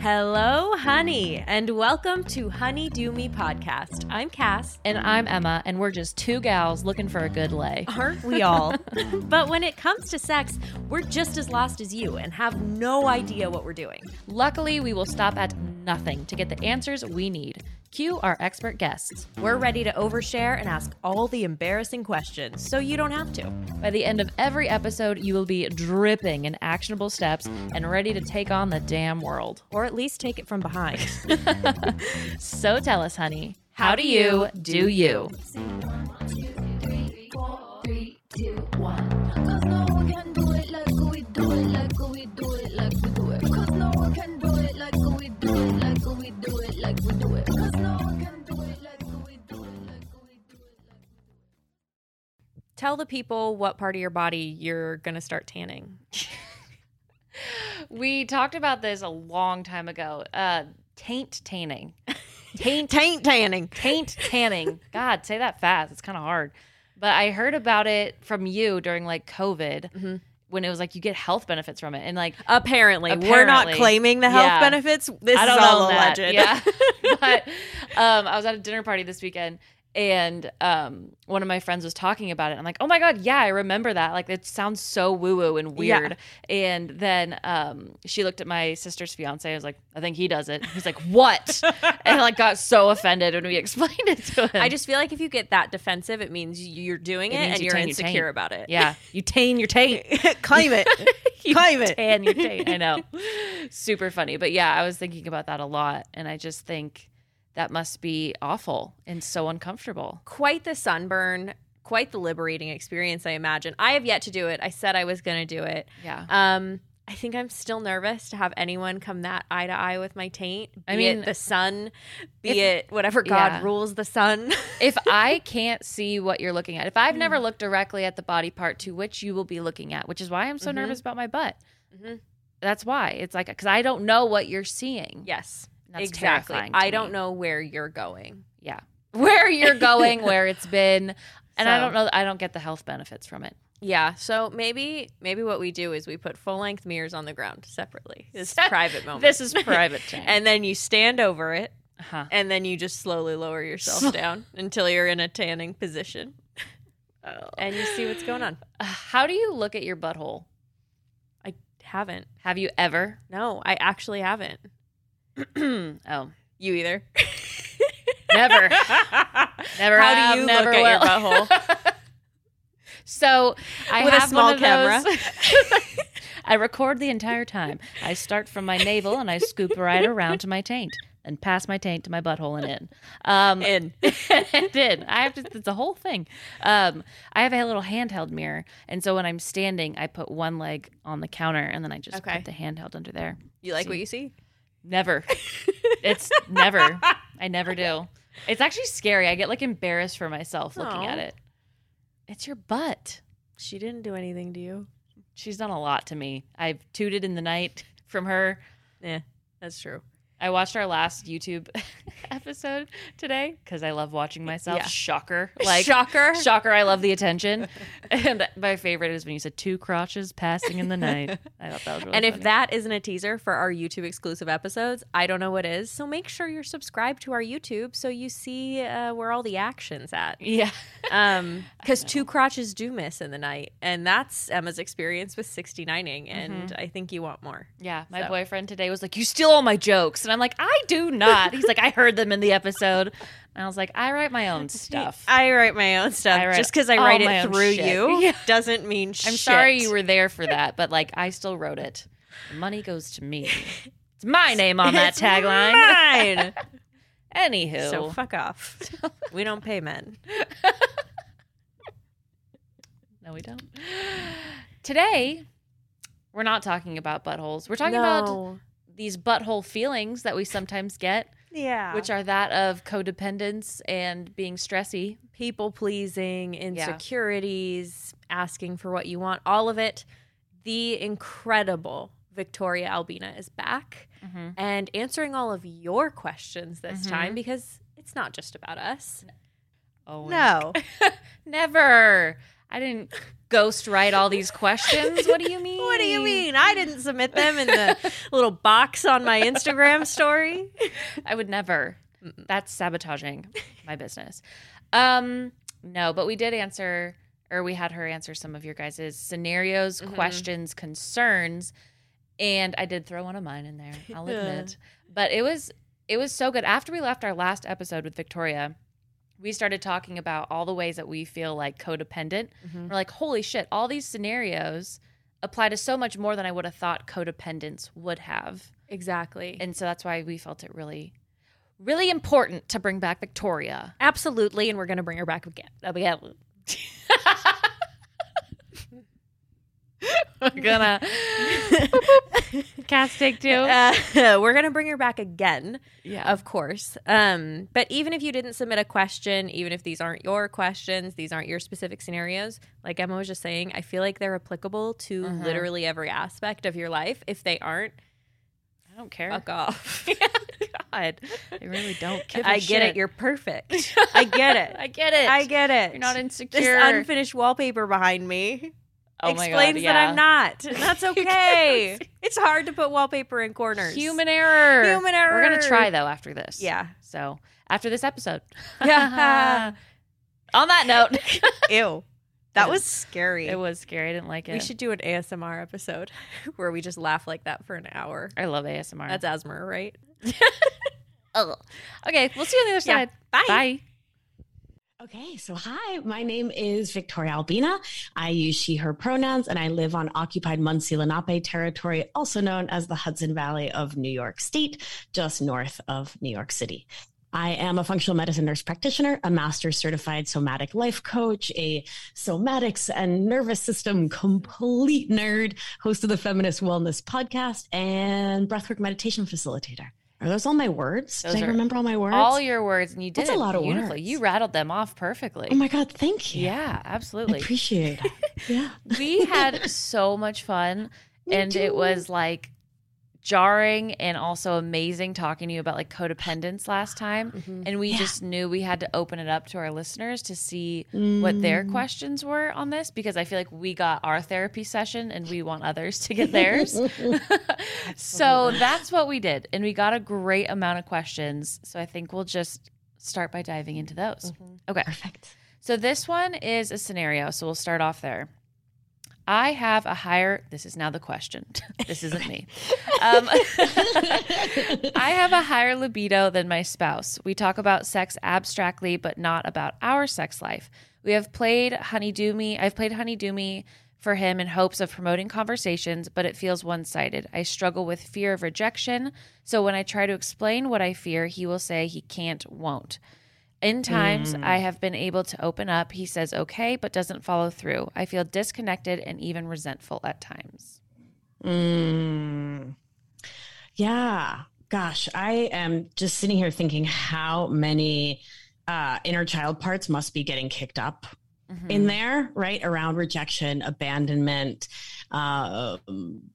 Hello, honey, and welcome to Honey Do Me podcast. I'm Cass. And I'm Emma, and we're just two gals looking for a good lay. Aren't we all? but when it comes to sex, we're just as lost as you and have no idea what we're doing. Luckily, we will stop at nothing to get the answers we need. Cue our expert guests. We're ready to overshare and ask all the embarrassing questions so you don't have to. By the end of every episode, you will be dripping in actionable steps and ready to take on the damn world. Or at least take it from behind. So tell us, honey, how do you do you? Tell the people what part of your body you're going to start tanning. We talked about this a long time ago. Uh, taint tanning. Taint Taint tanning. taint tanning. God, say that fast. It's kind of hard. But I heard about it from you during like COVID Mm-hmm. When it was like you get health benefits from it. And like, Apparently, we're not Apparently. claiming the health Yeah. benefits. This I is don't all that. alleged. Yeah. but um, I was at a dinner party this weekend and um, one of my friends was talking about it. I'm like, oh my God, yeah, I remember that. Like, it sounds so woo woo and Yeah. weird. And then um, she looked at my sister's fiance. I was like, I think he does it. He's like, what? and like got so offended when we explained it to him. I just feel like if you get that defensive, it means you're doing It it, and you your insecure about it. yeah, you tain your taint. Claim it. You Claim it. tan your taint. I know. Super funny. But yeah, I was thinking about that a lot. And I just think that must be awful and so uncomfortable. Quite the sunburn, quite the liberating experience, I imagine. I have yet to do it. I said I was going to do it. Yeah. Um, I think I'm still nervous to have anyone come that eye to eye with my taint. Be I mean, the sun, be if- it whatever God yeah. rules the sun. if I can't see what you're looking at, if I've Mm. never looked directly at the body part to which you will be looking at, which is why I'm so Mhm. nervous about my butt. Mhm. That's why. It's like, because I don't know what you're seeing. yes, That's exactly. I don't me. know where you're going. Yeah. Where you're going, where it's been. And I don't know, I don't get the health benefits from it. Yeah, so maybe maybe what we do is we put full length mirrors on the ground separately. This Se- private moment. This is private time. and then you stand over it, uh-huh. and then you just slowly lower yourself down until you're in a tanning position, and you see what's going on. Uh, How do you look at your butthole? I haven't. Have you ever? No, I actually haven't. oh, You either. never. Never How have, do you never look at your butthole? So I With a small one of camera. those- I record the entire time. I start from my navel and I scoop right around to my taint and pass my taint to my butthole and in. Um, In. and in. I have to. It's a whole thing. Um, I have a little handheld mirror, and so when I'm standing, I put one leg on the counter and then I just Okay. put the handheld under there. You like See. what you see? Never. it's never. I never do. It's actually scary. I get like embarrassed for myself looking at it. It's your butt. She didn't do anything to you. She's done a lot to me. I've tooted in the night from her. Yeah, that's true. I watched our last YouTube episode today because I love watching myself. Yeah. Shocker. Like Shocker. shocker, I love the attention. and my favorite is when you said two crotches passing in the night. I thought that was really and if that isn't a teaser for our YouTube exclusive episodes, I don't know what is. So make sure you're subscribed to our YouTube so you see uh, where all the action's at. Yeah. Um, because two crotches do miss in the night, and that's Emma's experience with 69ing, and I think you want more. Yeah, my So. boyfriend today was like, "You steal all my jokes," and I'm like, "I do not." He's like, "I heard them in the episode," and I was like, "I write my own stuff." I write my own stuff. Write Just because I write it through shit. you Yeah. doesn't mean shit. I'm sorry you were there for that, but like, I still wrote it. The money goes to me. It's my name on that It's tagline. mine. Anywho, so fuck off. we don't pay men. no, we don't. Today, we're not talking about buttholes. We're talking about these butthole feelings that we sometimes get, yeah, which are that of codependence and being stressy. people pleasing, insecurities, asking for what you want, all of it. The incredible Victoria Albina is back Mm-hmm. and answering all of your questions this Mhm. time because it's not just about us. Oh No. never. I didn't ghost write all these questions. What do you mean? What do you mean? I didn't submit them in the little box on my Instagram story. I would never. That's sabotaging my business. Um, no, but we did answer, or we had her answer some of your guys' scenarios, Mhm. questions, concerns, and I did throw one of mine in there. I'll admit, but it was it was so good. After we left our last episode with Victoria, we started talking about all the ways that we feel like codependent. Mhm. We're like, holy shit, all these scenarios apply to so much more than I would have thought codependence would have. Exactly. And so that's why we felt it really, really important to bring back Victoria. Absolutely, and we're gonna bring her back again. Again. We're gonna cast take two. Uh, we're gonna bring her back again, yeah. of course. Um, but even if you didn't submit a question, even if these aren't your questions, these aren't your specific scenarios, like Emma was just saying, I feel like they're applicable to Mhm. literally every aspect of your life. If they aren't, I don't care. fuck off. God, I really don't give a I get it. You're perfect. I get it. I get it. I get it. You're not this insecure. unfinished wallpaper behind me oh explains God, that. I'm not. And that's okay. it's hard to put wallpaper in corners. Human error. Human error. We're gonna try though after this. Yeah. So after this episode. Yeah. On that note, Ew. That was scary. it was scary. I didn't like it. we should do an ASMR episode where we just laugh like that for an hour. I love ASMR. That's Asmer, right? Ugh. okay. We'll see you on the other Yeah. side. Bye. Bye. Okay, so hi, my name is Victoria Albina. I use she, her pronouns, and I live on occupied Munsee Lenape territory, also known as the Hudson Valley of New York State, just north of New York City. I am a functional medicine nurse practitioner, a master certified somatic life coach, a somatics and nervous system complete nerd, host of the Feminist Wellness Podcast, and breathwork meditation facilitator. Are those all my words? Those Did I remember all my words? All your words, and you did That's a lot of beautifully. words. You rattled them off perfectly. oh my God, thank you. yeah, I absolutely. appreciate it. Yeah. we had so much fun, and it was like jarring and also amazing talking to you about like codependence last time. Mm-hmm. And we Yeah. just knew we had to open it up to our listeners to see what their Mm. questions were on this because I feel like we got our therapy session and we want others to get theirs. so that's what we did. And we got a great amount of questions. So I think we'll just start by diving into those. Okay. Perfect. So this one is a scenario. So we'll start off there. I have a higher, this is now the question. this isn't me. Um, I have a higher libido than my spouse. We talk about sex abstractly, but not about our sex life. We have played Honey Do Me. I've played Honey Do Me for him in hopes of promoting conversations, but it feels one sided. I struggle with fear of rejection. So when I try to explain what I fear, he will say he can't, won't. In times I have been able to open up, he says okay, but doesn't follow through. I feel disconnected and even resentful at times. Mm. Yeah. Gosh, I am just sitting here thinking how many uh, inner child parts must be getting kicked up Mm-hmm. in there, right? Around rejection, abandonment, uh,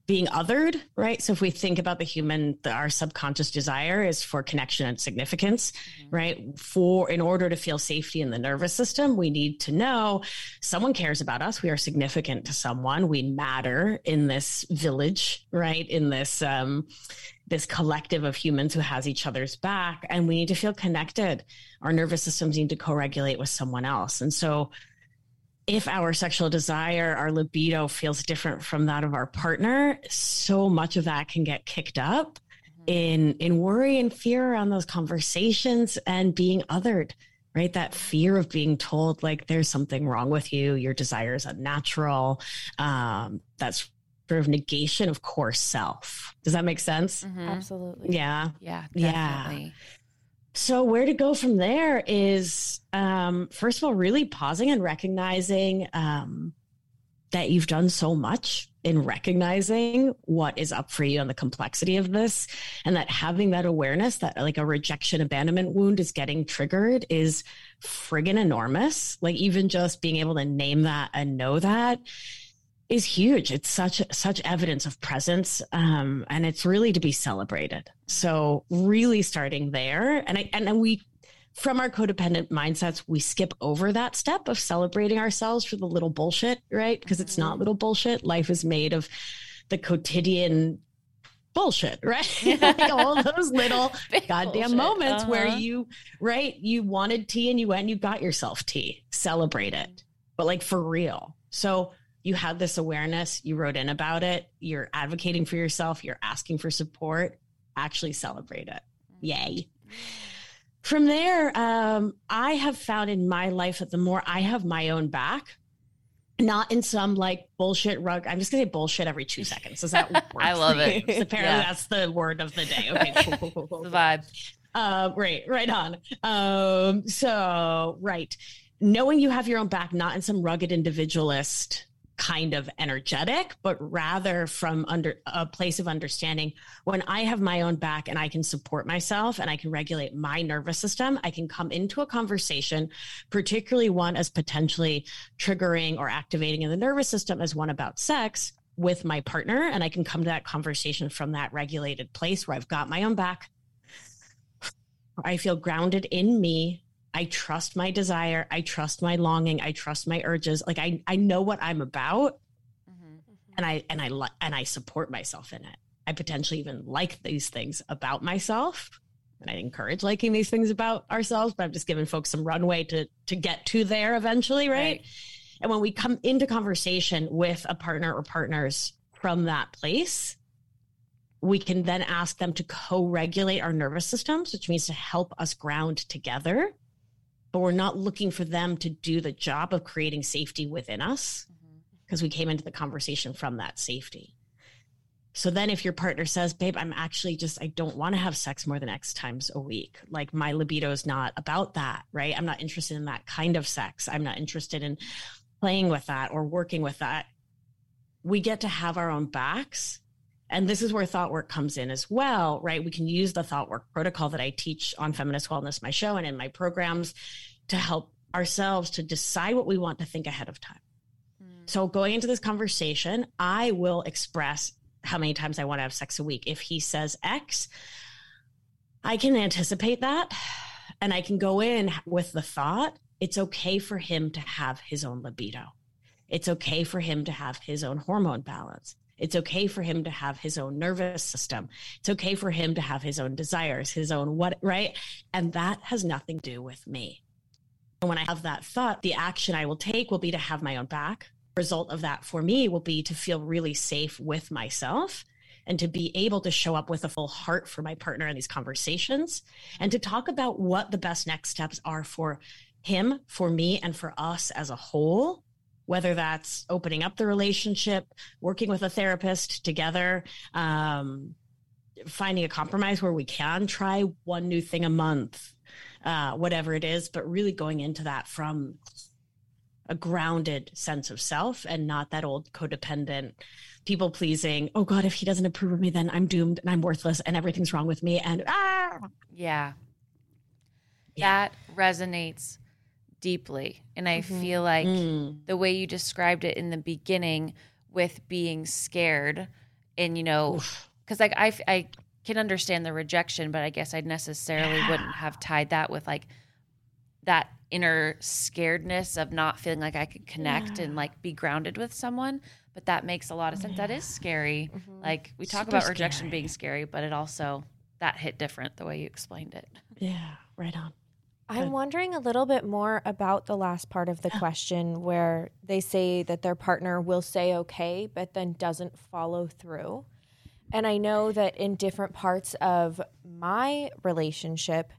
being othered, right? So if we think about the human, the, our subconscious desire is for connection and significance, right? For in order to feel safety in the nervous system, we need to know someone cares about us. We are significant to someone. We matter in this village, right? In this um, this collective of humans who has each other's back, and we need to feel connected. Our nervous systems need to co-regulate with someone else, and so if our sexual desire, our libido feels different from that of our partner, so much of that can get kicked up in in worry and fear around those conversations and being othered, right? That fear of being told like there's something wrong with you, your desire is unnatural. Um, that's sort of negation of core self. Does that make sense? Mhm. Absolutely. Yeah. Yeah, Yeah. So where to go from there is um, first of all, really pausing and recognizing um, that you've done so much in recognizing what is up for you and the complexity of this, and that having that awareness that like a rejection abandonment wound is getting triggered is friggin' enormous. Like even just being able to name that and know that is huge. It's such such evidence of presence, um, and it's really to be celebrated. So really starting there, and I and then we from our codependent mindsets, we skip over that step of celebrating ourselves for the little bullshit, right? Because it's not mm-hmm. little bullshit. Life is made of the quotidian bullshit, right? like all those little goddamn bullshit. moments uh-huh. where you, right, you wanted tea and you went and you got yourself tea. Celebrate it, but like for real. So you had this awareness, you wrote in about it, you're advocating for yourself, you're asking for support, actually celebrate it. Yay. From there, um, I have found in my life that the more I have my own back, not in some like bullshit rug. I'm just gonna say bullshit every two seconds. Is that? I love it. Apparently, yeah. that's the word of the day. Okay, cool, cool, cool, cool. the vibe. Uh, right, right on. Um, so right, knowing you have your own back, not in some rugged individualist kind of energetic, but rather from under a place of understanding. When I have my own back and I can support myself and I can regulate my nervous system, I can come into a conversation, particularly one as potentially triggering or activating in the nervous system as one about sex with my partner. And I can come to that conversation from that regulated place where I've got my own back. I feel grounded in me I trust my desire. I trust my longing. I trust my urges. Like I, I know what I'm about, mm-hmm. and I and I li- and I support myself in it. I potentially even like these things about myself, and I encourage liking these things about ourselves. But I'm just giving folks some runway to to get to there eventually, right? right. And when we come into conversation with a partner or partners from that place, we can then ask them to co-regulate our nervous systems, which means to help us ground together but we're not looking for them to do the job of creating safety within us because mm-hmm. we came into the conversation from that safety. So then if your partner says, babe, I'm actually just, I don't want to have sex more than X times a week. Like my libido is not about that, right? I'm not interested in that kind of sex. I'm not interested in playing with that or working with that. We get to have our own backs. And this is where thought work comes in as well, right? We can use the thought work protocol that I teach on Feminist Wellness, my show, and in my programs to help ourselves to decide what we want to think ahead of time. Mm. So going into this conversation, I will express how many times I want to have sex a week. If he says X, I can anticipate that and I can go in with the thought it's okay for him to have his own libido. It's okay for him to have his own hormone balance. It's okay for him to have his own nervous system. It's okay for him to have his own desires, his own what, right? And that has nothing to do with me. And when I have that thought, the action I will take will be to have my own back. Result of that for me will be to feel really safe with myself and to be able to show up with a full heart for my partner in these conversations and to talk about what the best next steps are for him, for me, and for us as a whole whether that's opening up the relationship, working with a therapist together, um, finding a compromise where we can try one new thing a month, uh, whatever it is, but really going into that from a grounded sense of self and not that old codependent people pleasing. Oh God, if he doesn't approve of me, then I'm doomed and I'm worthless and everything's wrong with me. And ah, yeah, yeah. that resonates deeply. And I mm-hmm. feel like mm. the way you described it in the beginning with being scared and, you know, because like I, I can understand the rejection, but I guess I necessarily yeah. wouldn't have tied that with like that inner scaredness of not feeling like I could connect yeah. and like be grounded with someone. But that makes a lot of sense. Yeah. That is scary. Mm-hmm. Like we talk Super about rejection scary. being scary, but it also that hit different the way you explained it. Yeah, right on. I'm wondering a little bit more about the last part of the question where they say that their partner will say okay, but then doesn't follow through. And I know that in different parts of my relationship,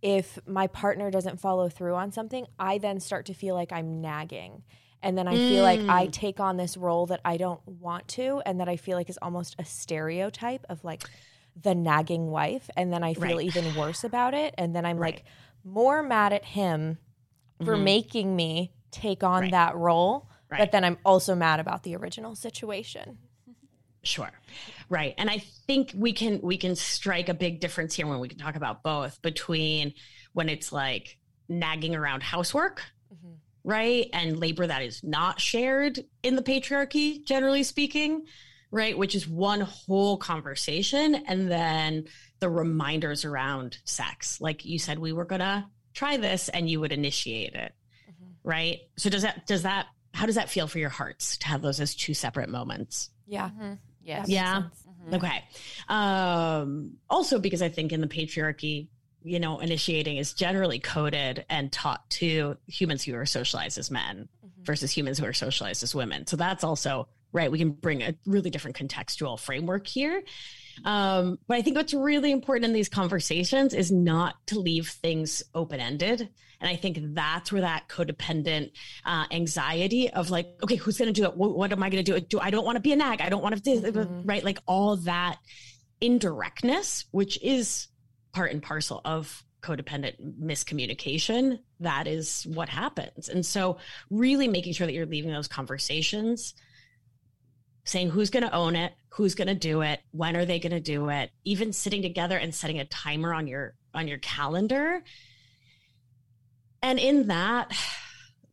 if my partner doesn't follow through on something, I then start to feel like I'm nagging. And then I mm. feel like I mm. take on this role that I don't want to, and that I feel like is almost a stereotype of like the nagging wife. And then I feel right. even worse about it. And then I'm right. like, more mad at him for mm-hmm. making me take on right. that role, right. but then I'm also mad about the original situation. Sure. Right. And I think we can we can strike a big difference here when we can talk about both between when it's like nagging around housework, mm-hmm. right? And labor that is not shared in the patriarchy, generally speaking, right? Which is one whole conversation. And then the reminders around sex. Like you said, we were going to try this and you would initiate it. Mm-hmm. Right? So does that does that how does that feel for your hearts to have those as two separate moments? Yeah. Mm-hmm. Yes. Yeah. Mm-hmm. Okay. Um also because I think in the patriarchy you know, initiating is generally coded and taught to humans who are socialized as men mm-hmm. versus humans who are socialized as women. So that's also right. We can bring a really different contextual framework here. Um, but I think what's really important in these conversations is not to leave things open ended. And I think that's where that codependent uh, anxiety of like, okay, who's going to do it? What, what am I going to do? Do I don't want to be a nag? I don't want to do mm-hmm. right? Like all that indirectness, which is part and parcel of codependent miscommunication that is what happens and so really making sure that you're leaving those conversations saying who's going to own it who's going to do it when are they going to do it even sitting together and setting a timer on your on your calendar and in that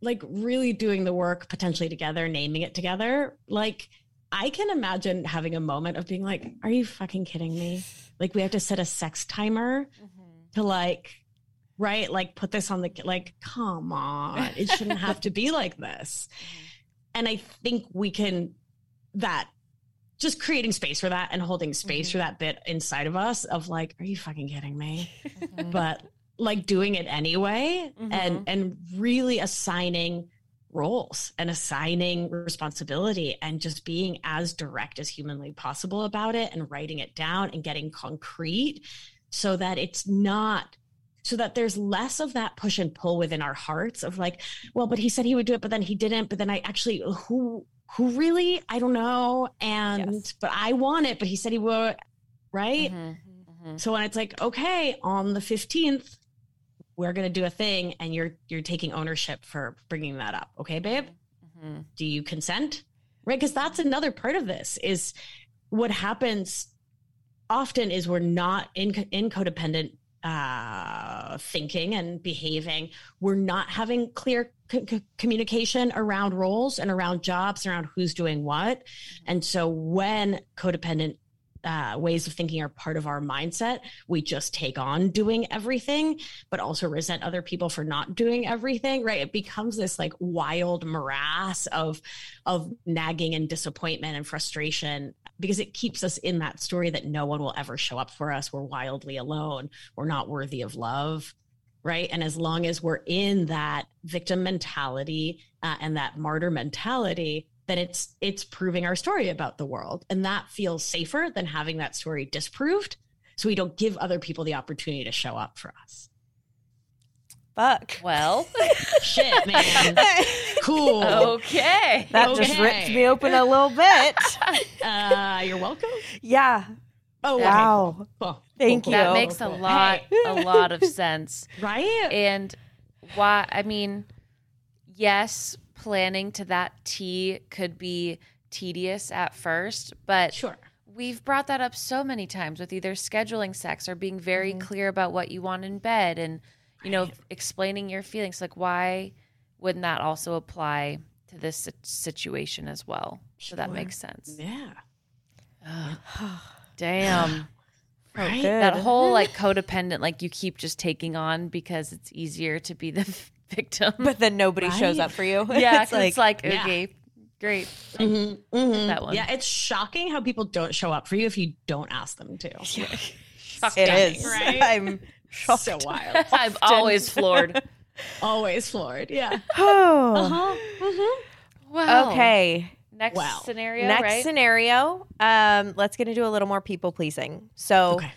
like really doing the work potentially together naming it together like i can imagine having a moment of being like are you fucking kidding me like we have to set a sex timer mm-hmm. to like, right? Like put this on the, like, come on. It shouldn't have to be like this. Mm-hmm. And I think we can, that just creating space for that and holding space mm-hmm. for that bit inside of us of like, are you fucking kidding me? Mm-hmm. but like doing it anyway and, mm-hmm. and really assigning roles and assigning responsibility and just being as direct as humanly possible about it and writing it down and getting concrete so that it's not so that there's less of that push and pull within our hearts of like well but he said he would do it but then he didn't but then i actually who who really? I don't know. And yes. but i want it but he said he would right? Mm-hmm, mm-hmm. so when it's like okay on the 15th we're going to do a thing and you're you're taking ownership for bringing that up. Okay babe? Mm-hmm. do you consent? Right? Because that's another part of this is what happens often is we're not in in codependent uh, thinking and behaving. We're not having clear c- communication around roles and around jobs around who's doing what. And so when codependent uh, ways of thinking are part of our mindset. We just take on doing everything, but also resent other people for not doing everything. Right? It becomes this like wild morass of of nagging and disappointment and frustration because it keeps us in that story that no one will ever show up for us. We're wildly alone. We're not worthy of love. Right. And as long as we're in that victim mentality uh, and that martyr mentality, then it's it's proving our story about the world. And that feels safer than having that story disproved. So we don't give other people the opportunity to show up for us. Fuck. Well. Shit man. Cool. Okay. That okay. just ripped me open a little bit. Uh you're welcome. Yeah. Oh wow! Okay, cool. Thank cool, you. That makes a lot, a lot of sense, right? And why? I mean, yes, planning to that T could be tedious at first, but sure. We've brought that up so many times with either scheduling sex or being very mm-hmm. clear about what you want in bed and you know explaining your feelings like why wouldn't that also apply to this situation as well? Sure. So that makes sense. Yeah. Damn. right? That whole like codependent, like you keep just taking on because it's easier to be the victim. But then nobody right? shows up for you. Yeah, it's like, it's like yeah. okay, great. Mm-hmm, mm-hmm. That one. Yeah, it's shocking how people don't show up for you if you don't ask them to. Yeah. it is. Right? I'm shocked. so wild. I'm always floored. always floored. Yeah. Oh. Uh-huh. Mm-hmm. Wow. Okay. Next wow. scenario. Next right? scenario. Um, let's get into a little more people pleasing. So. Okay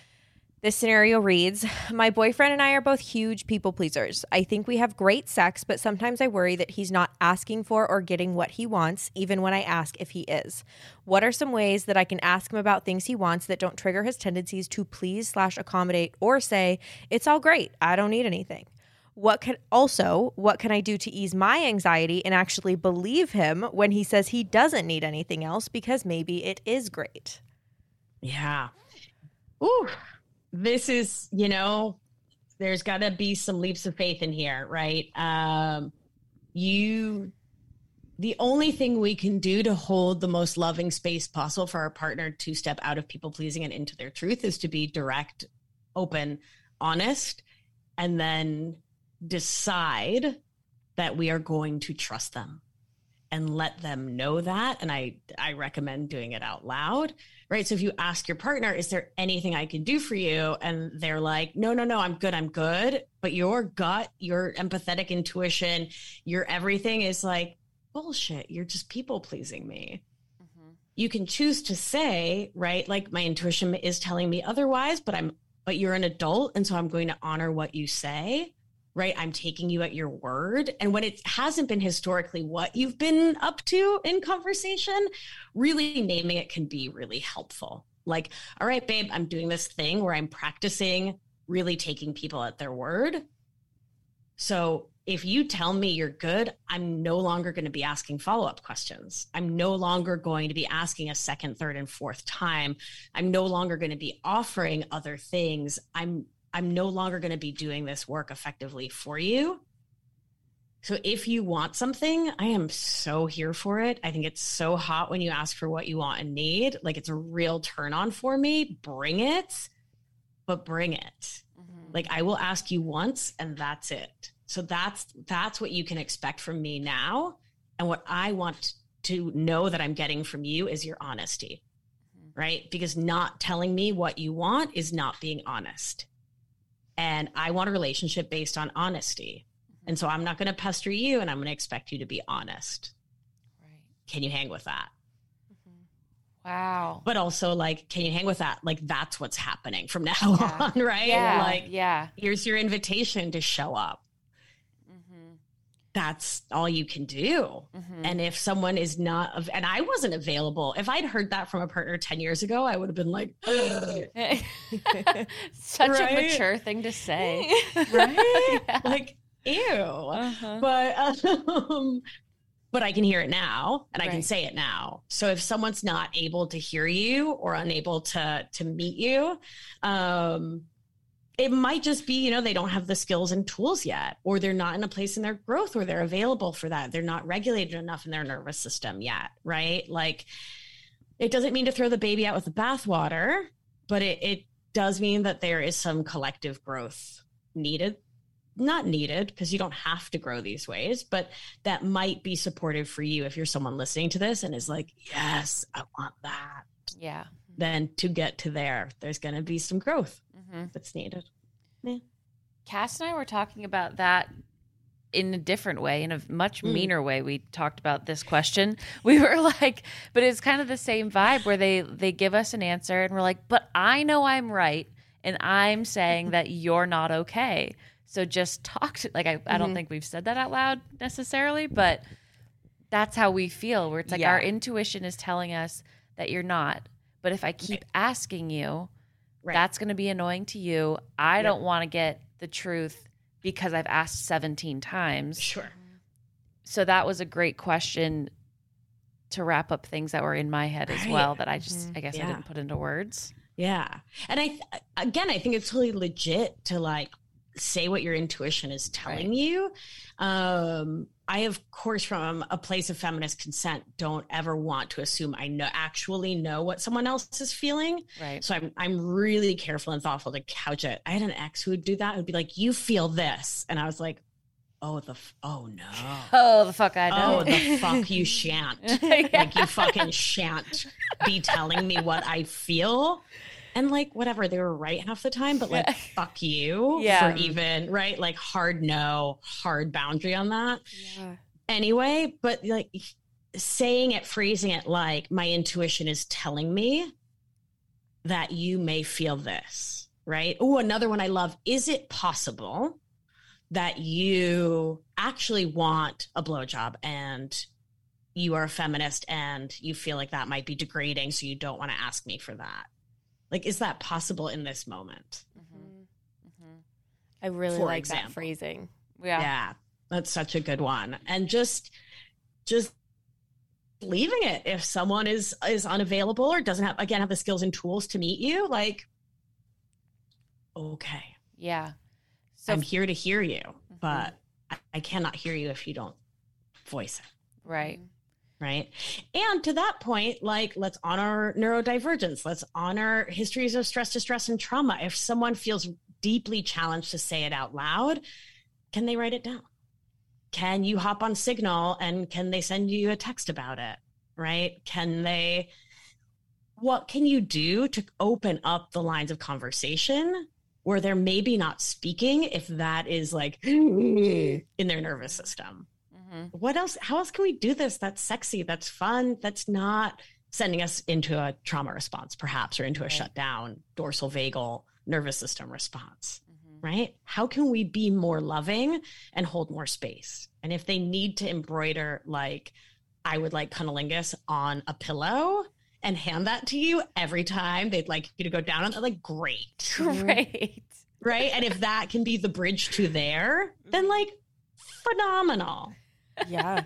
this scenario reads My boyfriend and I are both huge people pleasers. I think we have great sex, but sometimes I worry that he's not asking for or getting what he wants, even when I ask if he is. What are some ways that I can ask him about things he wants that don't trigger his tendencies to please slash accommodate or say, It's all great, I don't need anything? What can also, what can I do to ease my anxiety and actually believe him when he says he doesn't need anything else because maybe it is great? Yeah. Ooh, this is, you know, there's got to be some leaps of faith in here, right? Um, you, the only thing we can do to hold the most loving space possible for our partner to step out of people pleasing and into their truth is to be direct, open, honest, and then decide that we are going to trust them and let them know that and i i recommend doing it out loud right? So if you ask your partner is there anything i can do for you? and they're like no no no i'm good i'm good. But your gut your empathetic intuition your everything is like bullshit you're just people pleasing me. Mm-hmm. you can choose to say right like my intuition is telling me otherwise but i'm but you're an adult and so i'm going to honor what you say right? I'm taking you at your word. And when it hasn't been historically what you've been up to in conversation, really naming it can be really helpful. Like, all right, babe, I'm doing this thing where I'm practicing really taking people at their word. So if you tell me you're good, I'm no longer going to be asking follow up questions. I'm no longer going to be asking a second, third, and fourth time. I'm no longer going to be offering other things. I'm I'm no longer going to be doing this work effectively for you. So if you want something, I am so here for it. I think it's so hot when you ask for what you want and need. Like it's a real turn on for me. Bring it, but bring it. Mm-hmm. Like I will ask you once and that's it. So that's that's what you can expect from me now. And what I want to know that I'm getting from you is your honesty. Mm-hmm. Right? Because not telling me what you want is not being honest and I want a relationship based on honesty. Mm-hmm. And so I'm not going to pester you and I'm going to expect you to be honest. Right. Can you hang with that? Mm-hmm. Wow. But also, like, can you hang with that? Like, that's what's happening from now yeah. on, right? Yeah. Like, yeah. Here's your invitation to show up that's all you can do. Mm-hmm. And if someone is not, av- and I wasn't available, if I'd heard that from a partner 10 years ago, I would have been like, such right? a mature thing to say. right? yeah. Like, ew. Uh-huh. But, um, but I can hear it now and I can say it now. So if someone's not able to hear you or unable to, to meet you, um, it might just be, you know, they don't have the skills and tools yet, or they're not in a place in their growth where they're available for that. They're not regulated enough in their nervous system yet, right? Like, it doesn't mean to throw the baby out with the bathwater, but it, it does mean that there is some collective growth needed. Not needed because you don't have to grow these ways, but that might be supportive for you if you're someone listening to this and is like, yes, I want that. Yeah. Then to get to there, there's going to be some growth mm-hmm. that's needed. Yeah. Cass and I were talking about that in a different way, in a much mm. meaner way. We talked about this question. We were like, but it's kind of the same vibe where they they give us an answer and we're like, but I know I'm right and I'm saying that you're not okay. So just talk to like I, mm-hmm. I don't mm-hmm. think we've said that out loud necessarily, but that's how we feel where it's like yeah. our intuition is telling us that you're not. But if I keep asking you, Right. That's going to be annoying to you. I yep. don't want to get the truth because I've asked 17 times. Sure. So that was a great question to wrap up things that were in my head right. as well that I just mm-hmm. I guess yeah. I didn't put into words. Yeah. And I again I think it's totally legit to like say what your intuition is telling right. you. Um I, of course, from a place of feminist consent, don't ever want to assume I know actually know what someone else is feeling. Right. So I'm I'm really careful and thoughtful to couch it. I had an ex who would do that. Who'd be like, "You feel this," and I was like, "Oh the f- oh no, oh the fuck I know, oh the fuck you shan't, yeah. like you fucking shan't be telling me what I feel." And like whatever they were right half the time but like fuck you yeah. for even right? Like hard no hard boundary on that. Yeah. anyway but like saying it phrasing it like my intuition is telling me that you may feel this right? Oh another one i love. Is it possible that you actually want a blowjob and you are a feminist and you feel like that might be degrading so you don't want to ask me for that like, is that possible in this moment? Mm-hmm. Mm-hmm. I really For like example. that phrasing. Yeah. Yeah. That's such a good one. And just, just leaving it if someone is is unavailable or doesn't have again have the skills and tools to meet you like okay yeah so i'm here to hear you mm-hmm. but I, I, cannot hear you if you don't voice it right right? And to that point, like let's honor neurodivergence, let's honor histories of stress, distress, and trauma. If someone feels deeply challenged to say it out loud, can they write it down? Can you hop on Signal and can they send you a text about it? Right? Can they, what can you do to open up the lines of conversation where they're maybe not speaking if that is like in their nervous system? Mm-hmm. What else? How else can we do this? That's sexy. That's fun. That's not sending us into a trauma response, perhaps, or into a right. shutdown, dorsal vagal nervous system response right? How can we be more loving and hold more space? And if they need to embroider, like, I would like cunnilingus on a pillow and hand that to you every time they'd like you to go down on it, like, great. Great. Right. And if that can be the bridge to there, then like, phenomenal. Yeah.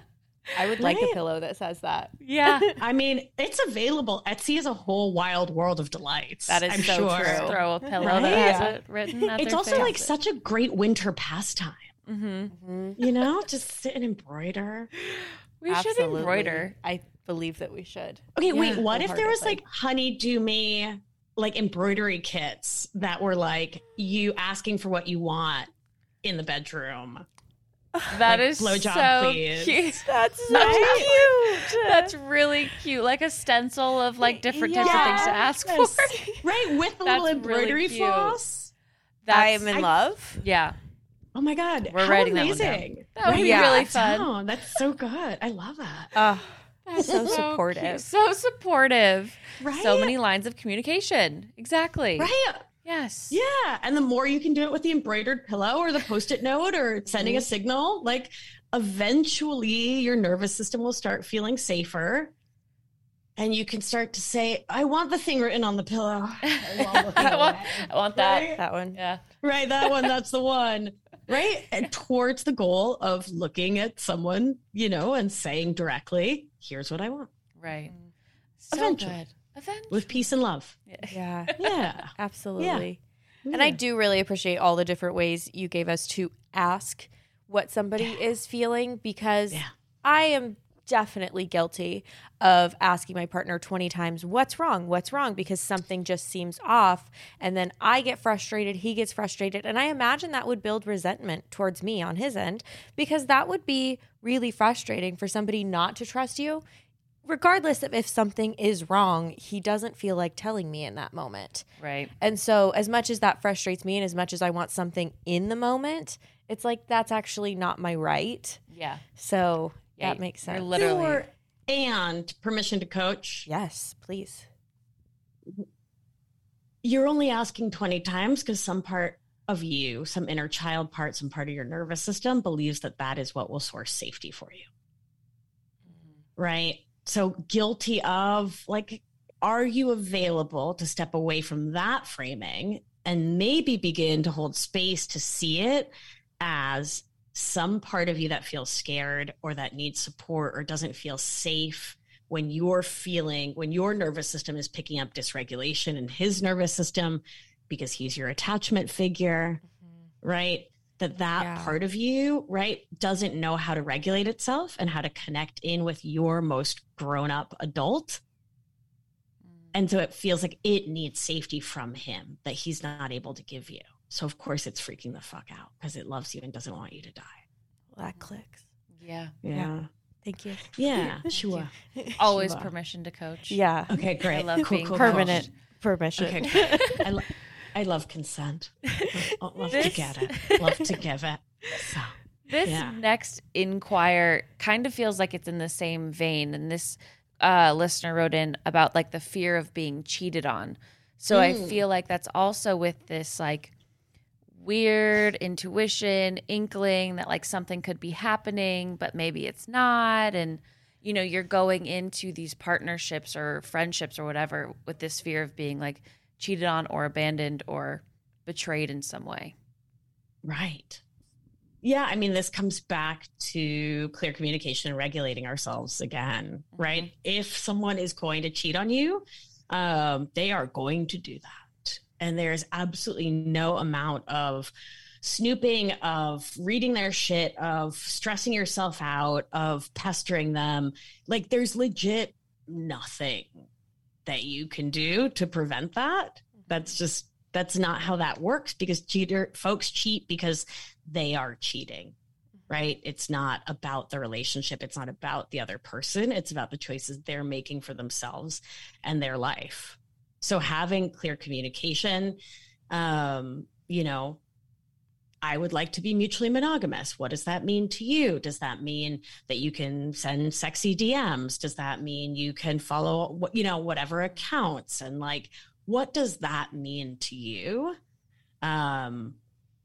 I would like right? a pillow that says that. Yeah. I mean, it's available. Etsy is a whole wild world of delights. That is I'm so sure. true. Throw a pillow right? that has it written. it's also face. like such a great winter pastime. Mm-hmm. Mm-hmm. You know, just sit and embroider. We Absolutely. should embroider. I believe that we should. Okay, yeah, wait. What if there was like honey do me like embroidery kits that were like you asking for what you want in the bedroom? That like, is blowjob, so please. cute. That's so right? cute. That's really cute. Like a stencil of like different yes. types of things to ask for. Right, with a little embroidery really floss. That's, I am in I, love. Yeah. Oh my god, we're How writing amazing. that one down. That would be yeah. really fun. Oh, that's so good. I love that. Oh, that's so, so supportive. So supportive. Right. So many lines of communication. Exactly. Right. Yes. Yeah. And the more you can do it with the embroidered pillow or the post it note or sending mm-hmm. a signal, like eventually your nervous system will start feeling safer. And you can start to say, I want the thing written on the pillow. I, I, want, I want, that. Right? That one. Yeah. Right. That one. That's the one. Right. And towards the goal of looking at someone, you know, and saying directly, here's what I want. Right. So Eventually. Good. Eventually. With peace and love. Yeah. Yeah. Absolutely. Yeah. And I do really appreciate all the different ways you gave us to ask what somebody yeah. is feeling because yeah. I am definitely guilty of asking my partner 20 times, What's wrong? What's wrong? Because something just seems off. And then I get frustrated, he gets frustrated. And I imagine that would build resentment towards me on his end because that would be really frustrating for somebody not to trust you regardless of if something is wrong, he doesn't feel like telling me in that moment. Right. And so, as much as that frustrates me and as much as I want something in the moment, it's like that's actually not my right. Yeah. So, yeah, that makes sense. literally. Or, and permission to coach. Yes, please. You're only asking 20 times because some part of you, some inner child part, some part of your nervous system believes that that is what will source safety for you. Mm-hmm. Right so guilty of like are you available to step away from that framing and maybe begin to hold space to see it as some part of you that feels scared or that needs support or doesn't feel safe when you're feeling when your nervous system is picking up dysregulation in his nervous system because he's your attachment figure mm-hmm. right that that yeah. part of you right doesn't know how to regulate itself and how to connect in with your most grown up adult mm. and so it feels like it needs safety from him that he's not able to give you so of course it's freaking the fuck out because it loves you and doesn't want you to die well, that clicks yeah yeah, yeah. Thank you. Yeah, sure. Always sure. permission to coach. Yeah. Okay, great. I love cool, being cool, permanent permission. Okay, I, lo- I love consent. love, love this, to get it. Love to give it. So, this yeah. next inquire kind of feels like it's in the same vein. And this uh, listener wrote in about like the fear of being cheated on. So mm. I feel like that's also with this like weird intuition, inkling that like something could be happening, but maybe it's not. And you know, you're going into these partnerships or friendships or whatever with this fear of being like cheated on or abandoned or betrayed in some way. Right. Yeah, I mean, this comes back to clear communication and regulating ourselves again, mm-hmm. right? If someone is going to cheat on you, um, they are going to do that. And there's absolutely no amount of snooping, of reading their shit, of stressing yourself out, of pestering them. Like, there's legit nothing that you can do to prevent that. That's just That's not how that works because cheater folks cheat because they are cheating. Right? It's not about the relationship. It's not about the other person. It's about the choices they're making for themselves and their life. So having clear communication, um, you know, I would like to be mutually monogamous. What does that mean to you? Does that mean that you can send sexy DMs? Does that mean you can follow, you know, whatever accounts? And like, what does that mean to you? Um,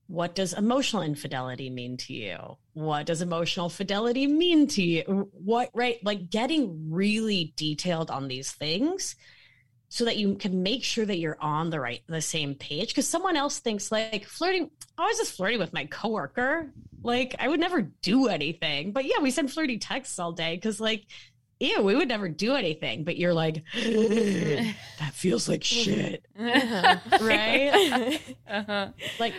what does emotional infidelity mean to you? What does emotional fidelity mean to you? What, right? Like getting really detailed on these things so that you can make sure that you're on the right the same page. Because someone else thinks like flirting i was just flirting with my coworker. Like i would never do anything. But yeah we send flirty texts all day because like ew we would never do anything. But you're like that feels like shit. Uh-huh. right? Uh-huh. like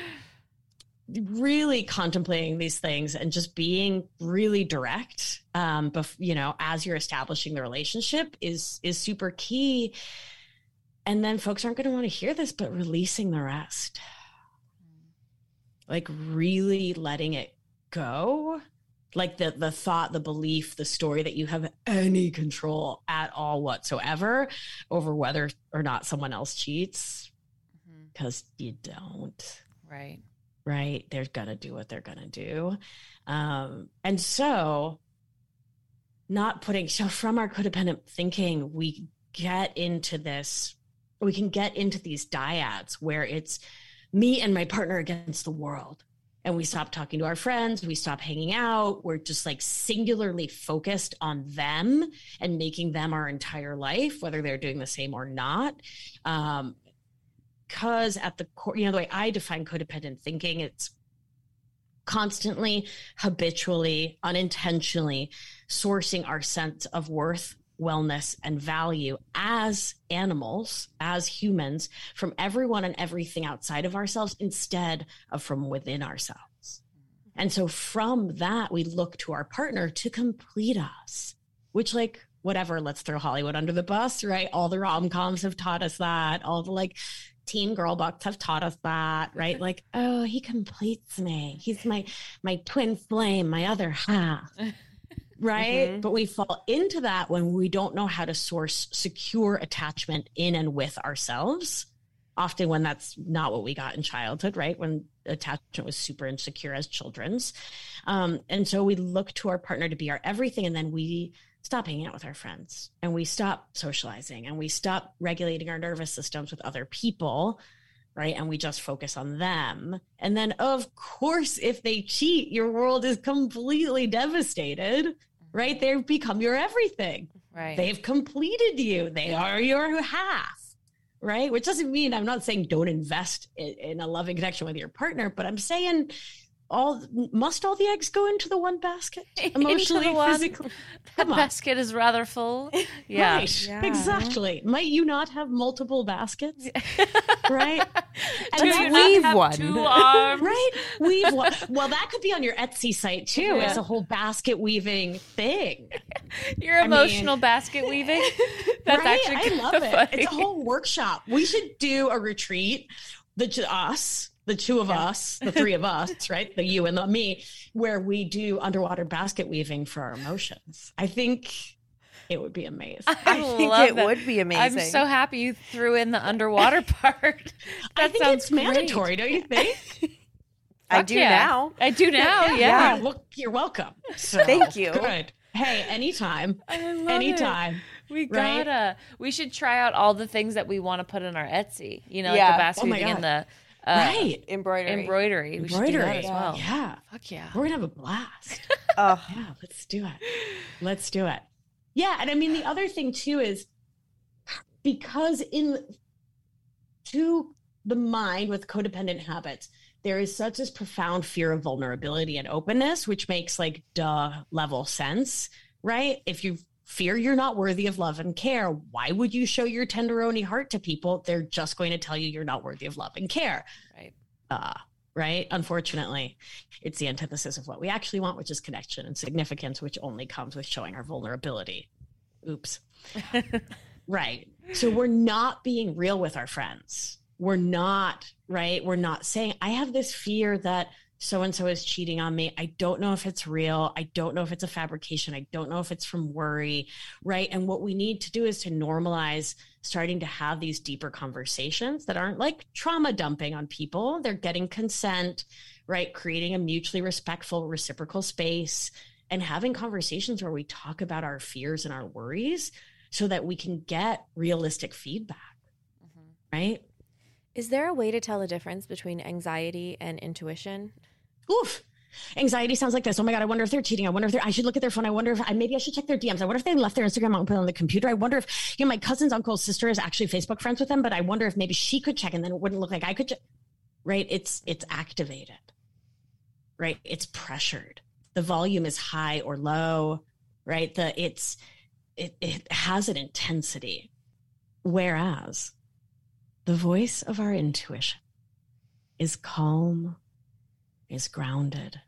really contemplating these things and just being really direct um bef- you know as you're establishing the relationship is is super key and then folks aren't going to want to hear this, but releasing the rest. Like really letting it go. Like the the thought, the belief, the story that you have any control at all whatsoever over whether or not someone else cheats. Because mm-hmm. you don't. Right. Right. They're gonna do what they're gonna do. Um, and so not putting so from our codependent thinking, we get into this we can get into these dyads where it's me and my partner against the world. And we stop talking to our friends we stop hanging out we're just like singularly focused on them and making them our entire life whether they're doing the same or not. Um because at the core you know the way i define codependent thinking it's constantly habitually unintentionally sourcing our sense of worth wellness and value as animals, as humans, from everyone and everything outside of ourselves instead of from within ourselves. And so from that, we look to our partner to complete us, which, like, whatever, let's throw Hollywood under the bus, right? All the rom coms have taught us that. All the like teen girl books have taught us that, right? Like, oh, he completes me. He's my my twin flame, my other half. right? Mm-hmm. But we fall into that when we don't know how to source secure attachment in and with ourselves. Often, when that's not what we got in childhood, right? When attachment was super insecure as children's. Um, and so we look to our partner to be our everything. And then we stop hanging out with our friends and we stop socializing and we stop regulating our nervous systems with other people right? And we just focus on them. And then, of course, if they cheat, your world is completely devastated right? They've become your everything. Right. They've completed you. They are your half, right? Which doesn't mean I'm not saying don't invest in, in a loving connection with your partner, but I'm saying all must all the eggs go into the one basket? Emotionally one, physically? The basket is rather full. Yeah. right. Yeah. exactly. Might you not have multiple baskets? Right? And you weave one two arms? Right? Weave one. Well that could be on your etsy site too yeah. as a whole basket weaving thing. Your emotional I mean, basket weaving? That's right? actually i love it. Funny. it's a whole workshop. We should do a retreat the us the two of yeah. us, the three of us, right? The you and the me, where we do underwater basket weaving for our emotions. I think it would be amazing. I, I think it that. would be amazing. I'm so happy you threw in the underwater part. I think it's great. mandatory, don't you think? I do yeah. now. I do now. Yeah. yeah. yeah. Look, you're welcome. So, Thank you. Good. Hey, anytime. anytime. It. We gotta. Right? We should try out all the things that we want to put in our Etsy. You know, yeah. like the oh basket oh weaving and the uh, right. Embroidery. Embroidery. We embroidery. should do that as well. Yeah. Fuck yeah. We're going to have a blast. oh. Yeah, let's do it. Let's do it. Yeah. And I mean, the other thing too is because in to the mind with codependent habits, there is such this profound fear of vulnerability and openness, which makes like duh level sense, right? If you've fear you're not worthy of love and care. Why would you show your tenderoni heart to people? They're just going to tell you you're not worthy of love and care. Right. Uh, right. Unfortunately, it's the antithesis of what we actually want, which is connection and significance, which only comes with showing our vulnerability. Oops. right. So we're not being real with our friends we're not, right? We're not saying, I have this fear that so and so is cheating on me. I don't know if it's real. I don't know if it's a fabrication. I don't know if it's from worry, right? And what we need to do is to normalize starting to have these deeper conversations that aren't like trauma dumping on people. They're getting consent, right? Creating a mutually respectful, reciprocal space and having conversations where we talk about our fears and our worries so that we can get realistic feedback, mm-hmm. right? Is there a way to tell the difference between anxiety and intuition? Oof. Anxiety sounds like this. Oh my God, I wonder if they're cheating. I wonder if I should look at their phone. I wonder if I, maybe I should check their DMs. I wonder if they left their Instagram open on the computer. I wonder if, you know, my cousin's uncle's sister is actually Facebook friends with them, but I wonder if maybe she could check and then it wouldn't look like I could check. Right. It's, it's activated, right? It's pressured. The volume is high or low, right? The, it's, it, it has an intensity. Whereas the voice of our intuition is calm, is grounded,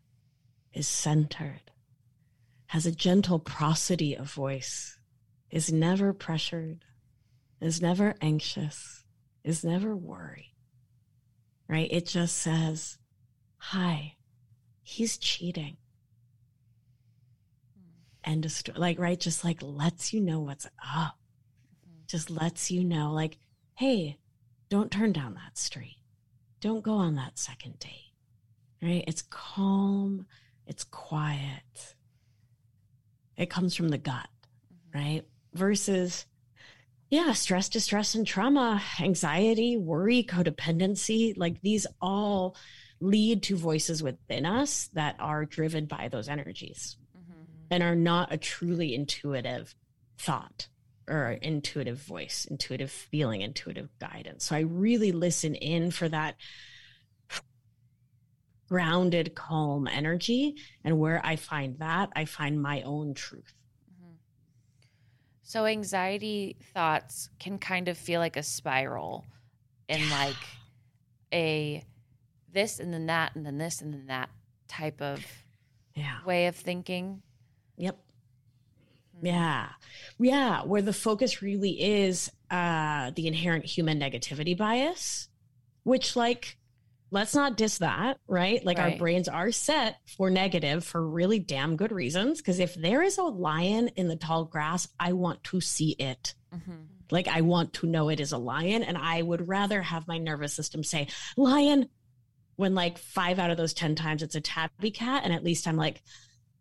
is centered, has a gentle prosody of voice, is never pressured, is never anxious, is never worried. Right? It just says, Hi, he's cheating. And just like, right, just like lets you know what's up. Mm-hmm. Just lets you know, like, hey, don't turn down that street. Don't go on that second date. Right? It's calm, it's quiet. It comes from the gut, mm-hmm. right? Versus, yeah, stress, distress, and trauma, anxiety, worry, codependency like these all lead to voices within us that are driven by those energies mm-hmm. and are not a truly intuitive thought or intuitive voice, intuitive feeling, intuitive guidance. So I really listen in for that grounded, calm energy. And where I find that, I find my own truth. Mm-hmm. So anxiety thoughts can kind of feel like a spiral and like a this and then that and then this and then that type of yeah. way of thinking. Yep. Yeah. Yeah. Where the focus really is uh, the inherent human negativity bias, which, like, let's not diss that, right? Like, right. our brains are set for negative for really damn good reasons. Because if there is a lion in the tall grass, I want to see it. Mm-hmm. Like, I want to know it is a lion. And I would rather have my nervous system say, lion, when like five out of those 10 times it's a tabby cat. And at least I'm like,